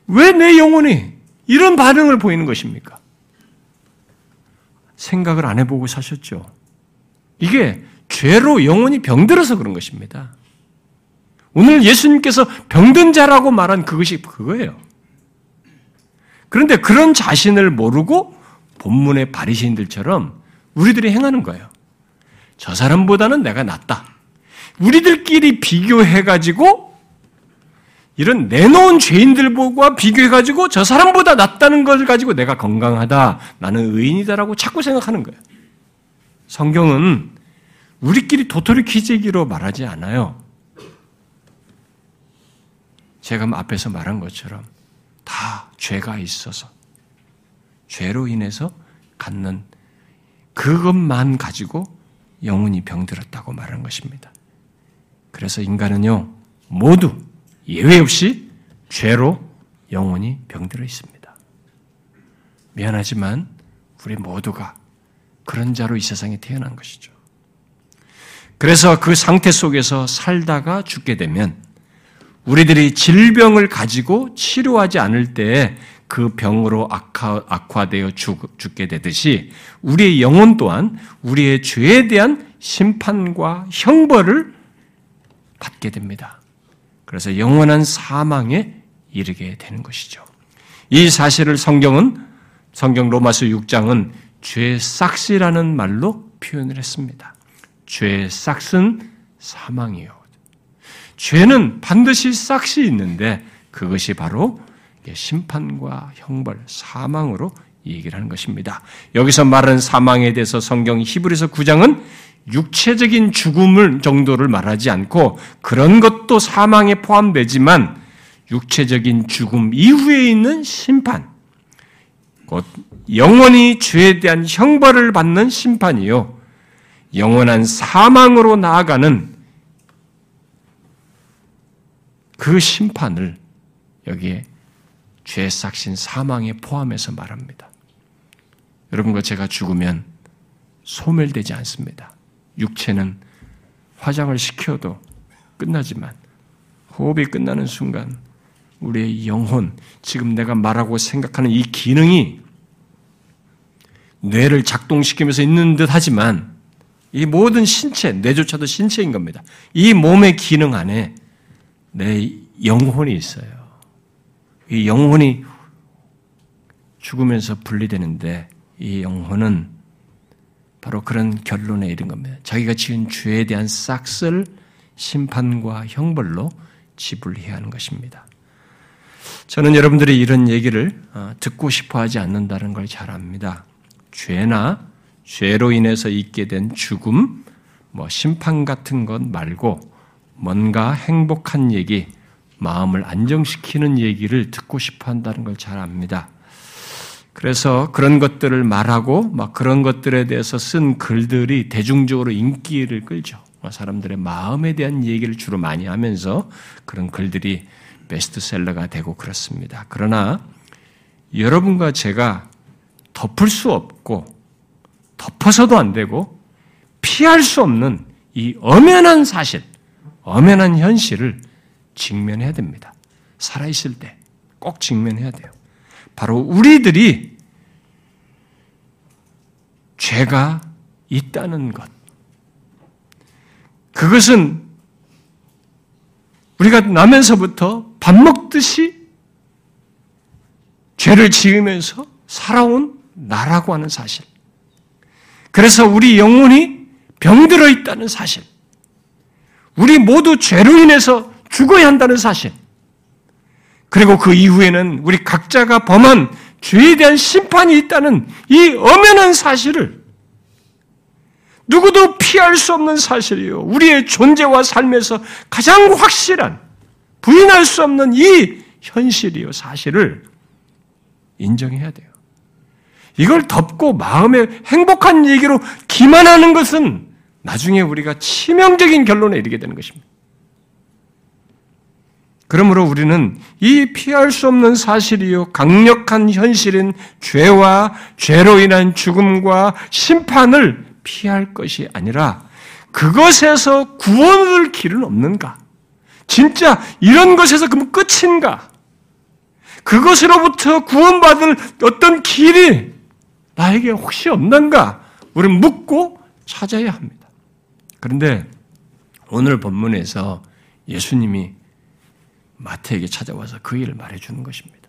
왜 내 영혼이 이런 반응을 보이는 것입니까? 생각을 안 해보고 사셨죠? 이게 죄로 영혼이 병들어서 그런 것입니다. 오늘 예수님께서 병든 자라고 말한 그것이 그거예요. 그런데 그런 자신을 모르고 본문의 바리새인들처럼 우리들이 행하는 거예요. 저 사람보다는 내가 낫다. 우리들끼리 비교해가지고 이런 내놓은 죄인들과 비교해가지고 저 사람보다 낫다는 걸 가지고 내가 건강하다, 나는 의인이다라고 자꾸 생각하는 거예요. 성경은 우리끼리 도토리 키재기로 말하지 않아요. 제가 앞에서 말한 것처럼 다 죄가 있어서 죄로 인해서 갖는 그것만 가지고 영혼이 병들었다고 말한 것입니다. 그래서 인간은요, 모두 예외 없이 죄로 영혼이 병들어 있습니다. 미안하지만 우리 모두가 그런 자로 이 세상에 태어난 것이죠. 그래서 그 상태 속에서 살다가 죽게 되면 우리들이 질병을 가지고 치료하지 않을 때에 그 병으로 악화, 악화되어 죽, 죽게 되듯이 우리의 영혼 또한 우리의 죄에 대한 심판과 형벌을 받게 됩니다. 그래서 영원한 사망에 이르게 되는 것이죠. 이 사실을 성경은 성경 로마서 6장은 죄 싹시라는 말로 표현을 했습니다. 죄의 싹은 사망이요. 죄는 반드시 싹이 있는데 그것이 바로 심판과 형벌, 사망으로 얘기를 하는 것입니다. 여기서 말하는 사망에 대해서 성경 히브리서 9장은 육체적인 죽음을 정도를 말하지 않고 그런 것도 사망에 포함되지만 육체적인 죽음 이후에 있는 심판, 곧 영원히 죄에 대한 형벌을 받는 심판이요. 영원한 사망으로 나아가는 그 심판을 여기에 죄 삭신 사망에 포함해서 말합니다. 여러분과 제가 죽으면 소멸되지 않습니다. 육체는 화장을 시켜도 끝나지만 호흡이 끝나는 순간 우리의 영혼, 지금 내가 말하고 생각하는 이 기능이 뇌를 작동시키면서 있는 듯 하지만 이 모든 신체, 뇌조차도 신체인 겁니다. 이 몸의 기능 안에 내 영혼이 있어요. 이 영혼이 죽으면서 분리되는데 이 영혼은 바로 그런 결론에 이른 겁니다. 자기가 지은 죄에 대한 싹쓸 심판과 형벌로 지불해야 하는 것입니다. 저는 여러분들이 이런 얘기를 어, 듣고 싶어 하지 않는다는 걸 잘 압니다. 죄나 죄로 인해서 있게 된 죽음, 뭐 심판 같은 것 말고 뭔가 행복한 얘기, 마음을 안정시키는 얘기를 듣고 싶어 한다는 걸 잘 압니다. 그래서 그런 것들을 말하고 막 그런 것들에 대해서 쓴 글들이 대중적으로 인기를 끌죠. 사람들의 마음에 대한 얘기를 주로 많이 하면서 그런 글들이 베스트셀러가 되고 그렇습니다. 그러나 여러분과 제가 덮을 수 없고 덮어서도 안 되고 피할 수 없는 이 엄연한 사실, 엄연한 현실을 직면해야 됩니다. 살아있을 때. 꼭 직면해야 돼요. 바로 우리들이 죄가 있다는 것. 그것은 우리가 나면서부터 밥 먹듯이 죄를 지으면서 살아온 나라고 하는 사실. 그래서 우리 영혼이 병들어 있다는 사실. 우리 모두 죄로 인해서 죽어야 한다는 사실. 그리고 그 이후에는 우리 각자가 범한 죄에 대한 심판이 있다는 이 엄연한 사실을 누구도 피할 수 없는 사실이요. 우리의 존재와 삶에서 가장 확실한 부인할 수 없는 이 현실이요. 사실을 인정해야 돼요. 이걸 덮고 마음에 행복한 얘기로 기만하는 것은 나중에 우리가 치명적인 결론에 이르게 되는 것입니다. 그러므로 우리는 이 피할 수 없는 사실이요, 강력한 현실인 죄와 죄로 인한 죽음과 심판을 피할 것이 아니라 그것에서 구원을 길은 없는가? 진짜 이런 것에서 그럼 끝인가? 그것으로부터 구원받을 어떤 길이 나에게 혹시 없는가? 우리는 묻고 찾아야 합니다. 그런데 오늘 본문에서 예수님이 마태에게 찾아와서 그 일을 말해주는 것입니다.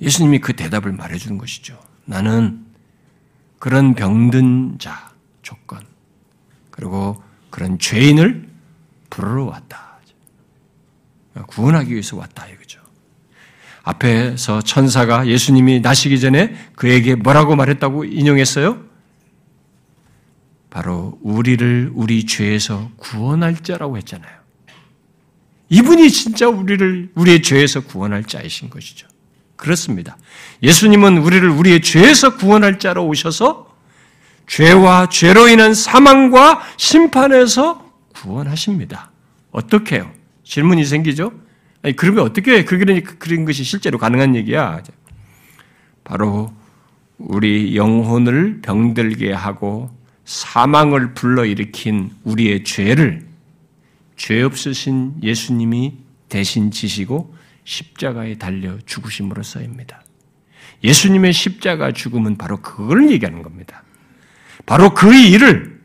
예수님이 그 대답을 말해주는 것이죠. 나는 그런 병든 자 조건, 그리고 그런 죄인을 부르러 왔다. 구원하기 위해서 왔다 이거죠. 앞에서 천사가 예수님이 나시기 전에 그에게 뭐라고 말했다고 인용했어요? 바로 우리를 우리 죄에서 구원할 자라고 했잖아요. 이분이 진짜 우리를 우리의 죄에서 구원할 자이신 것이죠. 그렇습니다. 예수님은 우리를 우리의 죄에서 구원할 자로 오셔서 죄와 죄로 인한 사망과 심판에서 구원하십니다. 어떻게 해요? 질문이 생기죠? 아니, 그러면 어떻게 그런, 그런 것이 실제로 가능한 얘기야? 바로 우리 영혼을 병들게 하고 사망을 불러일으킨 우리의 죄를 죄 없으신 예수님이 대신 지시고 십자가에 달려 죽으심으로써입니다. 예수님의 십자가 죽음은 바로 그걸 얘기하는 겁니다. 바로 그 일을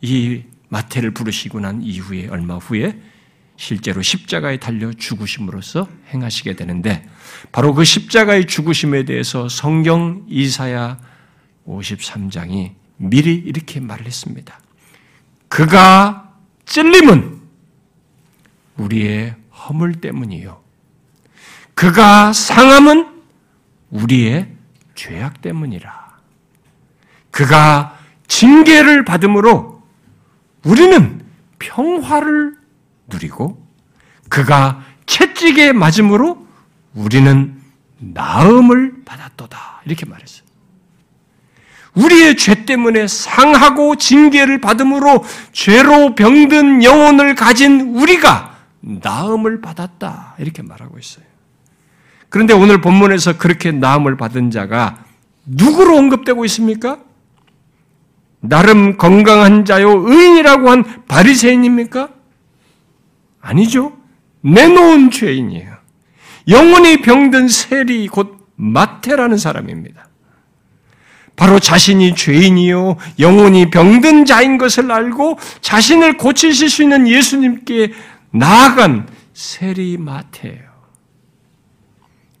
이 마태를 부르시고 난 이후에 얼마 후에 실제로 십자가에 달려 죽으심으로써 행하시게 되는데 바로 그 십자가의 죽으심에 대해서 성경 이사야 53장이 미리 이렇게 말을 했습니다. 그가 찔림은 우리의 허물 때문이요. 그가 상함은 우리의 죄악 때문이라. 그가 징계를 받음으로 우리는 평화를 누리고 그가 채찍에 맞음으로 우리는 나음을 받았도다. 이렇게 말했어요. 우리의 죄 때문에 상하고 징계를 받음으로 죄로 병든 영혼을 가진 우리가 나음을 받았다. 이렇게 말하고 있어요. 그런데 오늘 본문에서 그렇게 나음을 받은 자가 누구로 언급되고 있습니까? 나름 건강한 자요 의인이라고 한 바리새인입니까? 아니죠. 내놓은 죄인이에요. 영혼이 병든 세리 곧 마태라는 사람입니다. 바로 자신이 죄인이요 영혼이 병든 자인 것을 알고 자신을 고치실 수 있는 예수님께 나아간 세리 마태예요.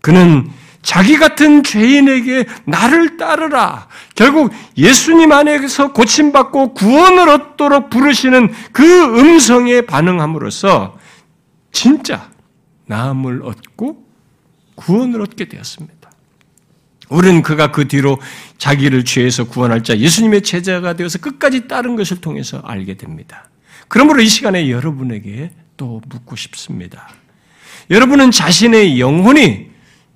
그는 자기 같은 죄인에게 나를 따르라. 결국 예수님 안에서 고침받고 구원을 얻도록 부르시는 그 음성에 반응함으로써 진짜 나음을 얻고 구원을 얻게 되었습니다. 우리는 그가 그 뒤로 자기를 죄에서 구원할 자 예수님의 제자가 되어서 끝까지 따른 것을 통해서 알게 됩니다. 그러므로 이 시간에 여러분에게 또 묻고 싶습니다. 여러분은 자신의 영혼이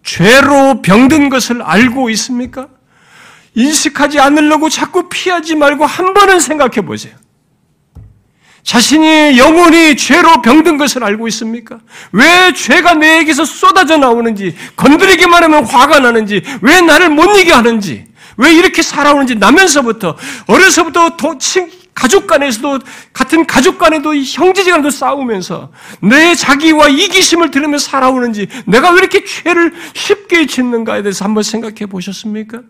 죄로 병든 것을 알고 있습니까? 인식하지 않으려고 자꾸 피하지 말고 한 번은 생각해 보세요. 자신이 영혼이 죄로 병든 것을 알고 있습니까? 왜 죄가 내게서 쏟아져 나오는지, 건드리기만 하면 화가 나는지, 왜 나를 못 이게 하는지, 왜 이렇게 살아오는지 나면서부터, 어려서부터 가족 간에서도 같은 가족 간에도 형제지 간에도 싸우면서 내 자기와 이기심을 들으며 살아오는지 내가 왜 이렇게 죄를 쉽게 짓는가에 대해서 한번 생각해 보셨습니까?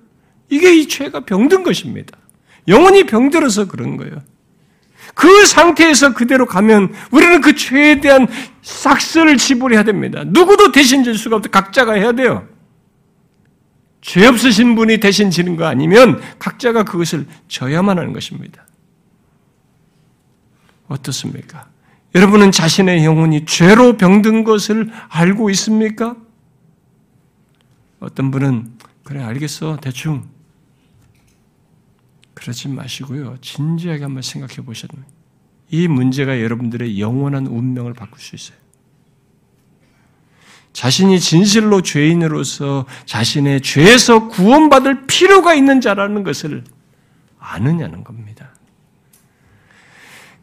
이게 이 죄가 병든 것입니다. 영원히 병들어서 그런 거예요. 그 상태에서 그대로 가면 우리는 그 죄에 대한 싹스를 지불해야 됩니다. 누구도 대신 질 수가 없다. 각자가 해야 돼요. 죄 없으신 분이 대신 지는 거 아니면 각자가 그것을 져야만 하는 것입니다. 어떻습니까? 여러분은 자신의 영혼이 죄로 병든 것을 알고 있습니까? 어떤 분은 그래 알겠어 대충 그러지 마시고요. 진지하게 한번 생각해 됩니다. 이 문제가 여러분들의 영원한 운명을 바꿀 수 있어요. 자신이 진실로 죄인으로서 자신의 죄에서 구원받을 필요가 있는 자라는 것을 아느냐는 겁니다.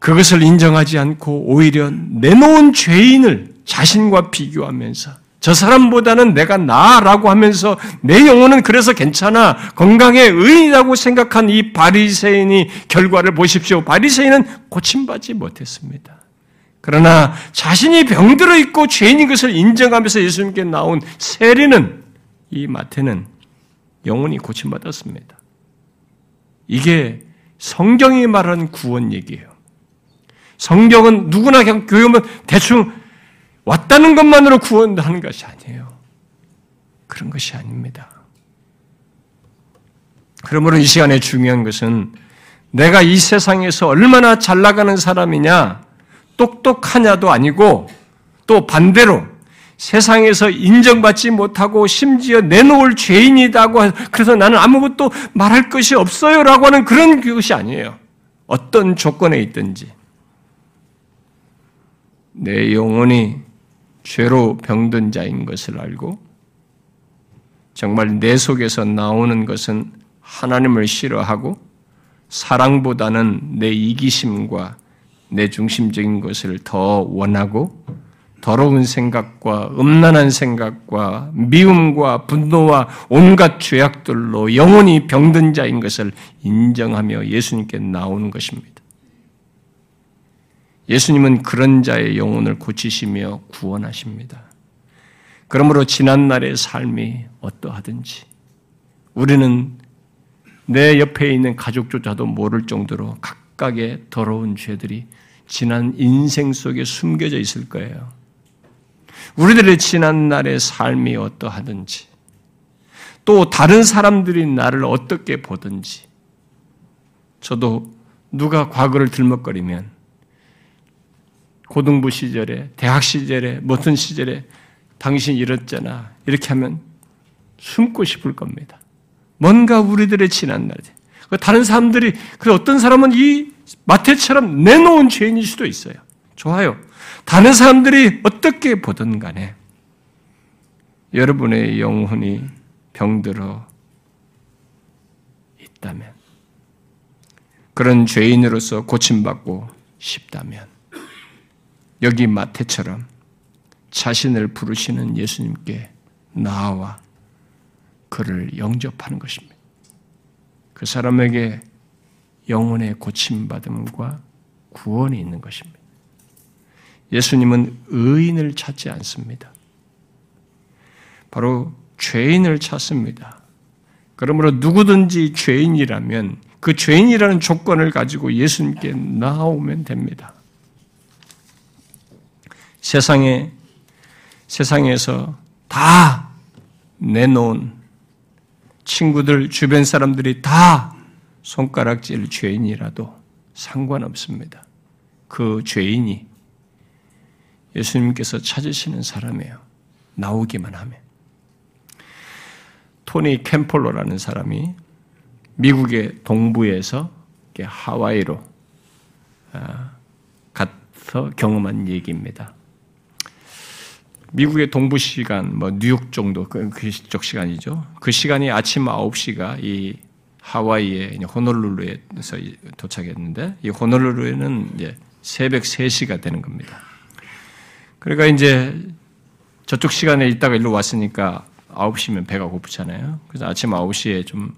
그것을 인정하지 않고 오히려 내놓은 죄인을 자신과 비교하면서 저 사람보다는 내가 나라고 하면서 내 영혼은 그래서 괜찮아 건강에 의인이라고 생각한 이 바리새인이 결과를 보십시오. 바리새인은 고침받지 못했습니다. 그러나 자신이 병들어 있고 죄인인 것을 인정하면서 예수님께 나온 세리는 이 마태는 영혼이 고침받았습니다. 이게 성경이 말하는 구원 얘기예요. 성경은 누구나 그냥 오면 대충 왔다는 것만으로 구원하는 것이 아니에요. 그런 것이 아닙니다. 그러므로 이 시간에 중요한 것은 내가 이 세상에서 얼마나 잘 나가는 사람이냐, 똑똑하냐도 아니고 또 반대로 세상에서 인정받지 못하고 심지어 내놓을 죄인이다고 그래서 나는 아무것도 말할 것이 없어요라고 하는 그런 것이 아니에요. 어떤 조건에 있든지 내 영혼이 죄로 병든 자인 것을 알고 정말 내 속에서 나오는 것은 하나님을 싫어하고 사랑보다는 내 이기심과 내 중심적인 것을 더 원하고 더러운 생각과 음란한 생각과 미움과 분노와 온갖 죄악들로 영원히 병든 자인 것을 인정하며 예수님께 나오는 것입니다. 예수님은 그런 자의 영혼을 고치시며 구원하십니다. 그러므로 지난날의 삶이 어떠하든지 우리는 내 옆에 있는 가족조차도 모를 정도로 각각의 더러운 죄들이 지난 인생 속에 숨겨져 있을 거예요. 우리들의 지난날의 삶이 어떠하든지 또 다른 사람들이 나를 어떻게 보든지 저도 누가 과거를 들먹거리면 고등부 시절에, 대학 시절에, 무슨 시절에 당신 이랬잖아. 이렇게 하면 숨고 싶을 겁니다. 뭔가 우리들의 지난 날에. 그 다른 사람들이, 그 어떤 사람은 이 마태처럼 내놓은 죄인일 수도 있어요. 좋아요. 다른 사람들이 어떻게 보든 간에 여러분의 영혼이 병들어 있다면, 그런 죄인으로서 고침받고 싶다면, 여기 마태처럼 자신을 부르시는 예수님께 나와 그를 영접하는 것입니다. 그 사람에게 영혼의 고침받음과 구원이 있는 것입니다. 예수님은 의인을 찾지 않습니다. 바로 죄인을 찾습니다. 그러므로 누구든지 죄인이라면 그 죄인이라는 조건을 가지고 예수님께 나오면 됩니다. 세상에, 세상에서 다 내놓은 친구들, 주변 사람들이 다 손가락질 죄인이라도 상관없습니다. 그 죄인이 예수님께서 찾으시는 사람이에요. 나오기만 하면. 토니 캠폴로라는 사람이 미국의 동부에서 하와이로 아, 가서 경험한 얘기입니다. 미국의 동부 시간, 뭐 뉴욕 정도 그쪽 그 시간이죠. 그 시간이 아침 9시가 이 하와이의 호놀룰루에서 도착했는데 이 호놀룰루에는 이제 새벽 3시가 되는 겁니다. 그러니까 이제 저쪽 시간에 있다가 일로 왔으니까 9시면 배가 고프잖아요. 그래서 아침 9시에 좀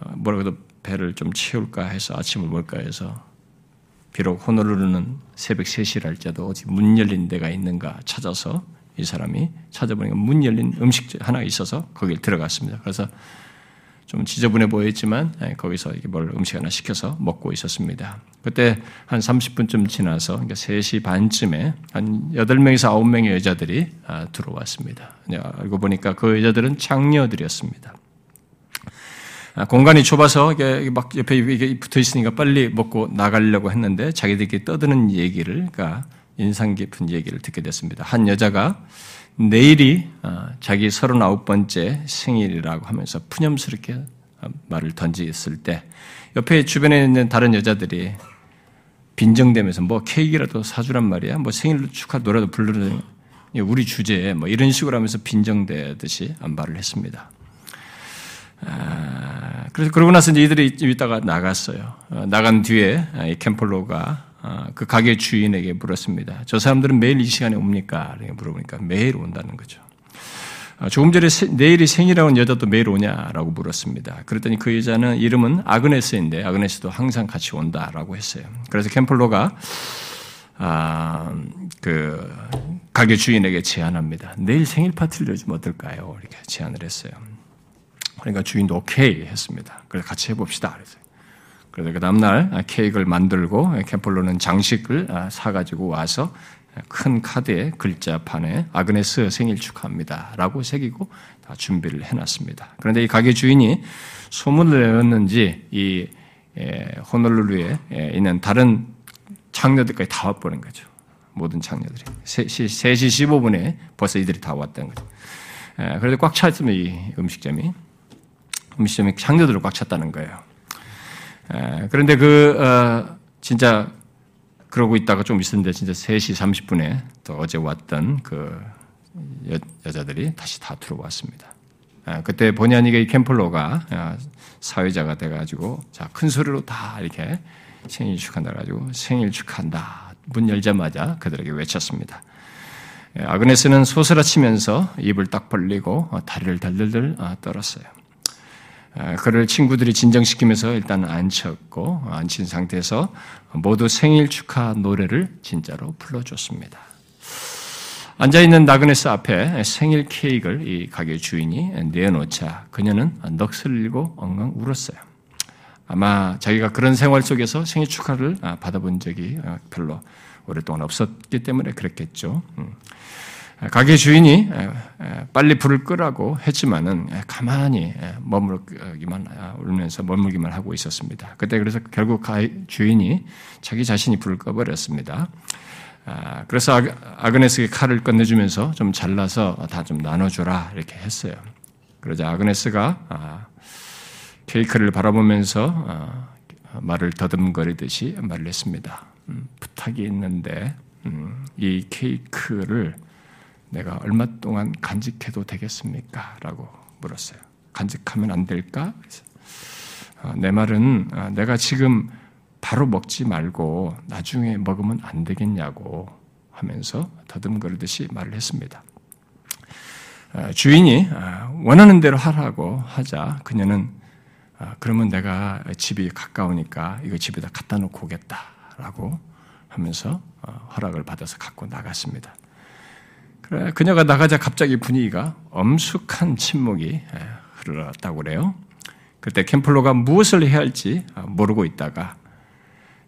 어, 뭐라 그래도 배를 좀 채울까 해서 아침을 먹을까 해서 비록 호노루루는 새벽 3시랄지라도 어디 문 열린 데가 있는가 찾아서 이 사람이 찾아보니까 문 열린 음식 하나 있어서 거기에 들어갔습니다. 그래서 좀 지저분해 보였지만 예, 거기서 이렇게 뭘 음식 하나 시켜서 먹고 있었습니다. 그때 한 30분쯤 지나서 그러니까 3시 반쯤에 한 8명에서 9명의 여자들이 아, 들어왔습니다. 알고 보니까 그 여자들은 장녀들이었습니다. 아, 공간이 좁아서 이게 막 옆에 붙어 있으니까 빨리 먹고 나가려고 했는데 자기들끼리 떠드는 얘기를, 그러니까 인상 깊은 얘기를 듣게 됐습니다. 한 여자가 내일이 아, 자기 39번째 생일이라고 하면서 푸념스럽게 말을 던지었을 때 옆에 주변에 있는 다른 여자들이 빈정대면서 뭐 케이크라도 사주란 말이야. 뭐 생일 축하 노래도 부르는 우리 주제에 뭐 이런 식으로 하면서 빈정대듯이 했습니다. 아, 그래서 그러고 나서 이제 이들이 있다가 나갔어요. 어, 나간 뒤에 이 캠폴로가 어, 그 가게 주인에게 물었습니다. 저 사람들은 매일 이 시간에 옵니까? 이렇게 물어보니까 매일 온다는 거죠. 어, 조금 전에 내일이 생일이라는 여자도 매일 오냐라고 물었습니다. 그랬더니 그 여자는 이름은 아그네스인데 아그네스도 항상 같이 온다라고 했어요. 그래서 캠플로가 아, 그 가게 주인에게 제안합니다. 내일 생일 파티를 열면 어떨까요? 이렇게 제안을 했어요. 그러니까 주인도 오케이 했습니다. 그래서 같이 해봅시다. 그래서 그래서 그 다음날 케이크를 만들고 캠폴로는 장식을 사가지고 와서 큰 카드에 글자판에 아그네스 생일 축하합니다. 라고 새기고 다 준비를 해놨습니다. 그런데 이 가게 주인이 소문을 내었는지 이 호놀룰루에 있는 다른 장녀들까지 다 와버린 거죠. 모든 장녀들이. 3시, 3시 15분에 벌써 이들이 다 왔다는 거죠. 그래도 꽉 찼으면 이 음식점이. 음식점이 장녀들로 꽉 찼다는 거예요. 그런데 그, 어, 진짜, 그러고 있다가 좀 있었는데, 진짜 3시 30분에 또 어제 왔던 그 여, 자들이 다시 다 들어왔습니다. 그때 본의 아니게 이 캠플로가 어, 사회자가 돼가지고, 자, 큰 소리로 다 이렇게 생일 축한다 가지고 생일 축한다. 문 열자마자 그들에게 외쳤습니다. 아그네스는 소스라치면서 입을 딱 벌리고 어, 다리를 덜덜덜 떨었어요. 아, 그를 친구들이 진정시키면서 일단 앉혔고 앉힌 상태에서 모두 생일 축하 노래를 진짜로 불러줬습니다. 앉아 있는 나그네스 앞에 생일 케이크를 이 가게 주인이 내놓자 그녀는 넋을 잃고 엉엉 울었어요. 아마 자기가 그런 생활 속에서 생일 축하를 받아본 적이 별로 오랫동안 없었기 때문에 그랬겠죠. 음. 가게 주인이 빨리 불을 끄라고 했지만은 가만히 머물기만 아, 울면서 머물기만 하고 있었습니다. 그때 그래서 결국 주인이 자기 자신이 불을 꺼버렸습니다. 아, 그래서 아그네스에게 칼을 건네주면서 좀 잘라서 다 좀 나눠줘라 이렇게 했어요. 그러자 아그네스가 아, 케이크를 바라보면서 말을 더듬거리듯이 말을 했습니다. 음, 부탁이 있는데 음, 이 케이크를 내가 얼마 동안 간직해도 되겠습니까? 라고 물었어요. 간직하면 안 될까? 어, 내 말은 어, 내가 지금 바로 먹지 말고 나중에 먹으면 안 되겠냐고 하면서 더듬거리듯이 말을 했습니다. 어, 주인이 원하는 대로 하라고 하자 그녀는 그러면 내가 집이 가까우니까 이거 집에다 갖다 놓고 오겠다라고 하면서 허락을 받아서 갖고 나갔습니다. 그녀가 나가자 갑자기 분위기가 엄숙한 침묵이 예, 흘러갔다고 그래요. 그때 캠플로가 무엇을 해야 할지 아, 모르고 있다가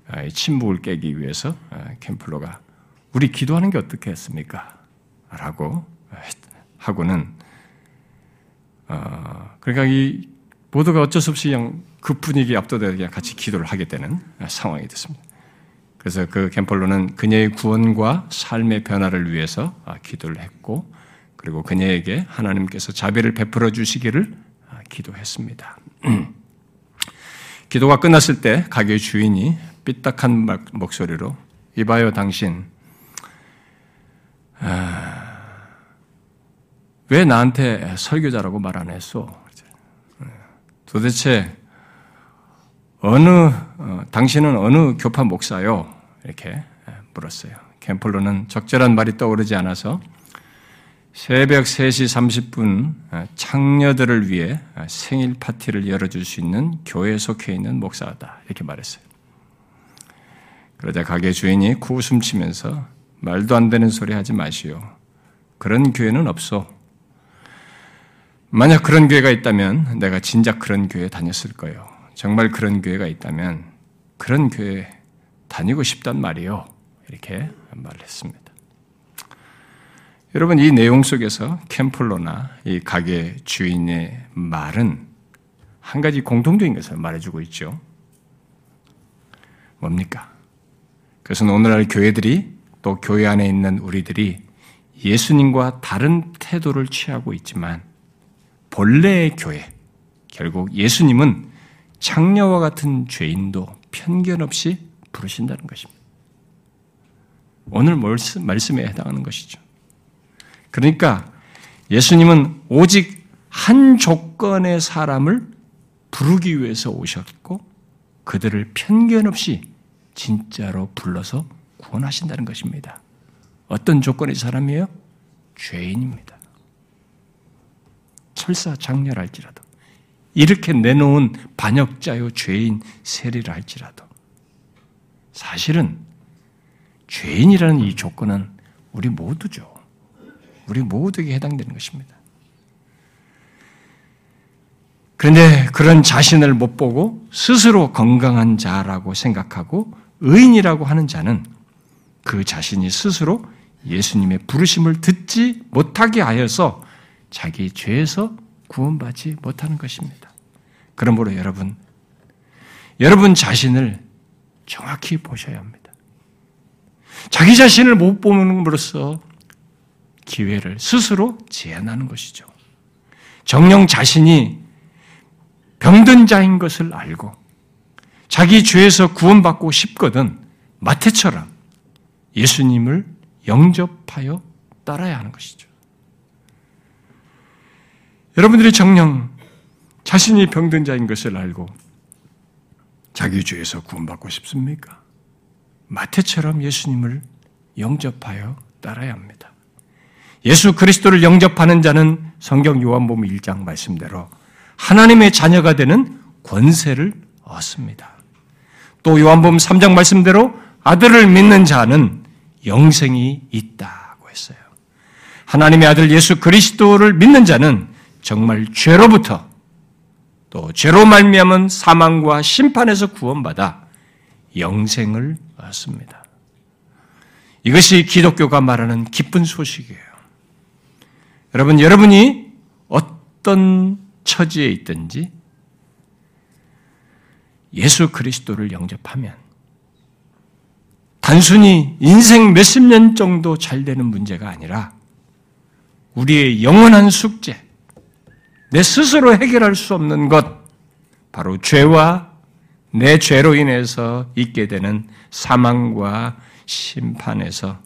아, 침묵을 깨기 위해서 아, 캠플로가 우리 기도하는 게 어떻겠습니까? 라고 하고는 어, 그러니까 이 모두가 어쩔 수 없이 그냥 그 분위기에 압도되어 그냥 같이 기도를 하게 되는 상황이 됐습니다. 그래서 그 캠폴로는 그녀의 구원과 삶의 변화를 위해서 아, 기도를 했고, 그리고 그녀에게 하나님께서 자비를 베풀어 주시기를 아, 기도했습니다. 기도가 끝났을 때 가게 주인이 삐딱한 목소리로 이봐요 당신 아, 왜 나한테 설교자라고 말 안 했어? 도대체 어느 어, 당신은 어느 교파 목사요? 이렇게 물었어요. 캠플로는 적절한 말이 떠오르지 않아서 새벽 3시 30분 창녀들을 위해 생일 파티를 열어줄 수 있는 교회에 속해 있는 목사다. 이렇게 말했어요. 그러자 가게 주인이 구웃음 치면서 말도 안 되는 소리 하지 마시오. 그런 교회는 없어. 만약 그런 교회가 있다면 내가 진작 그런 교회 다녔을 거예요. 정말 그런 교회가 있다면 그런 교회 다니고 싶단 말이요. 이렇게 말을 했습니다. 여러분 이 내용 속에서 캠플러나 이 가게 주인의 말은 한 가지 공통적인 것을 말해주고 있죠. 뭡니까? 그것은 오늘날 교회들이 또 교회 안에 있는 우리들이 예수님과 다른 태도를 취하고 있지만 본래의 교회, 결국 예수님은 창녀와 같은 죄인도 편견 없이 부르신다는 것입니다. 오늘 말씀에 해당하는 것이죠. 그러니까 예수님은 오직 한 조건의 사람을 부르기 위해서 오셨고 그들을 편견 없이 진짜로 불러서 구원하신다는 것입니다. 어떤 조건의 사람이에요? 죄인입니다. 설사 장렬할지라도 이렇게 내놓은 반역자요 죄인 세리라 할지라도 사실은 죄인이라는 이 조건은 우리 모두죠. 우리 모두에게 해당되는 것입니다. 그런데 그런 자신을 못 보고 스스로 건강한 자라고 생각하고 의인이라고 하는 자는 그 자신이 스스로 예수님의 부르심을 듣지 못하게 하여서 자기 죄에서 구원받지 못하는 것입니다. 그러므로 여러분, 여러분 자신을 정확히 보셔야 합니다. 자기 자신을 못 보는으로써 기회를 스스로 제한하는 것이죠. 정령 자신이 병든 자인 것을 알고 자기 죄에서 구원받고 싶거든 마태처럼 예수님을 영접하여 따라야 하는 것이죠. 여러분들이 정령 자신이 병든 자인 것을 알고 자기 죄에서 구원받고 싶습니까? 마태처럼 예수님을 영접하여 따라야 합니다. 예수 그리스도를 영접하는 자는 성경 요한복음 1장 말씀대로 하나님의 자녀가 되는 권세를 얻습니다. 또 요한복음 3장 말씀대로 아들을 믿는 자는 영생이 있다고 했어요. 하나님의 아들 예수 그리스도를 믿는 자는 정말 죄로부터 또 죄로 말미암은 사망과 심판에서 구원받아 영생을 얻습니다. 이것이 기독교가 말하는 기쁜 소식이에요. 여러분, 여러분이 어떤 처지에 있든지 예수 그리스도를 영접하면 단순히 인생 몇십 년 정도 잘 되는 문제가 아니라 우리의 영원한 숙제, 내 스스로 해결할 수 없는 것, 바로 죄와 내 죄로 인해서 있게 되는 사망과 심판에서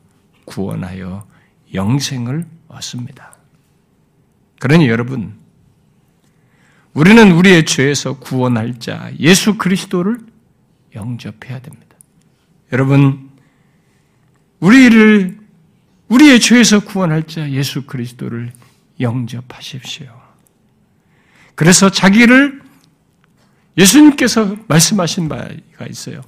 구원하여 영생을 얻습니다. 그러니 여러분, 우리는 우리의 죄에서 구원할 자 예수 그리스도를 영접해야 됩니다. 여러분, 우리를 우리의 죄에서 구원할 자 예수 그리스도를 영접하십시오. 그래서 자기를 예수님께서 말씀하신 바가 있어요.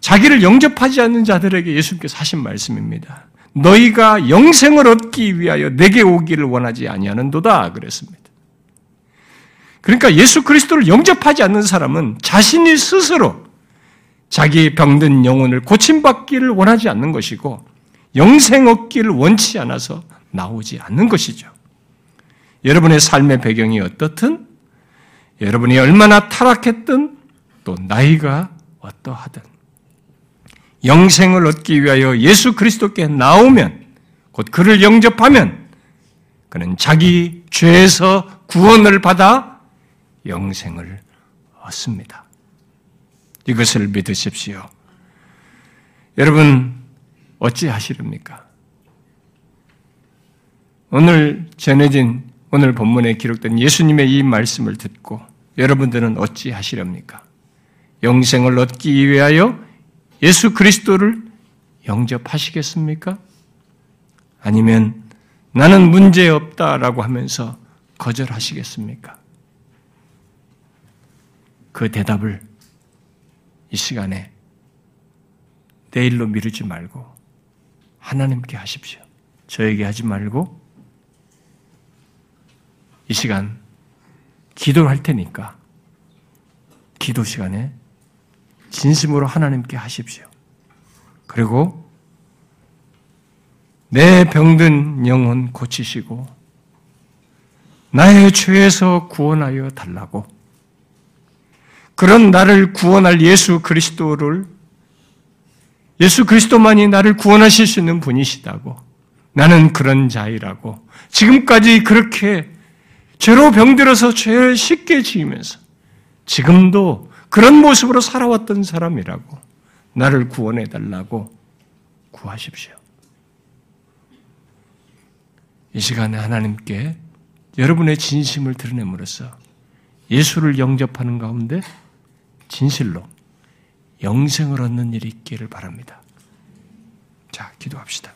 자기를 영접하지 않는 자들에게 예수님께서 하신 말씀입니다. 너희가 영생을 얻기 위하여 내게 오기를 원하지 아니하는도다 그랬습니다. 그러니까 예수 그리스도를 영접하지 않는 사람은 자신이 스스로 자기 병든 영혼을 고침받기를 원하지 않는 것이고 영생 얻기를 원치 않아서 나오지 않는 것이죠. 여러분의 삶의 배경이 어떻든 여러분이 얼마나 타락했든 또 나이가 어떠하든 영생을 얻기 위하여 예수 그리스도께 나오면 곧 그를 영접하면 그는 자기 죄에서 구원을 받아 영생을 얻습니다. 이것을 믿으십시오. 여러분 어찌 하시렵니까? 오늘 전해진 오늘 본문에 기록된 예수님의 이 말씀을 듣고 여러분들은 어찌 하시렵니까? 영생을 얻기 위하여 예수 그리스도를 영접하시겠습니까? 아니면 나는 문제 없다라고 하면서 거절하시겠습니까? 그 대답을 이 시간에 내일로 미루지 말고 하나님께 하십시오. 저에게 하지 말고 이 시간 기도를 할 테니까 기도 시간에 진심으로 하나님께 하십시오. 그리고 내 병든 영혼 고치시고 나의 죄에서 구원하여 달라고. 그런 나를 구원할 예수 그리스도를 예수 그리스도만이 나를 구원하실 수 있는 분이시다고. 나는 그런 자이라고. 지금까지 그렇게 죄로 병들어서 죄를 쉽게 지으면서 지금도 그런 모습으로 살아왔던 사람이라고 나를 구원해 달라고 구하십시오. 이 시간에 하나님께 여러분의 진심을 드러냄으로써 예수를 영접하는 가운데 진실로 영생을 얻는 일이 있기를 바랍니다. 자, 기도합시다.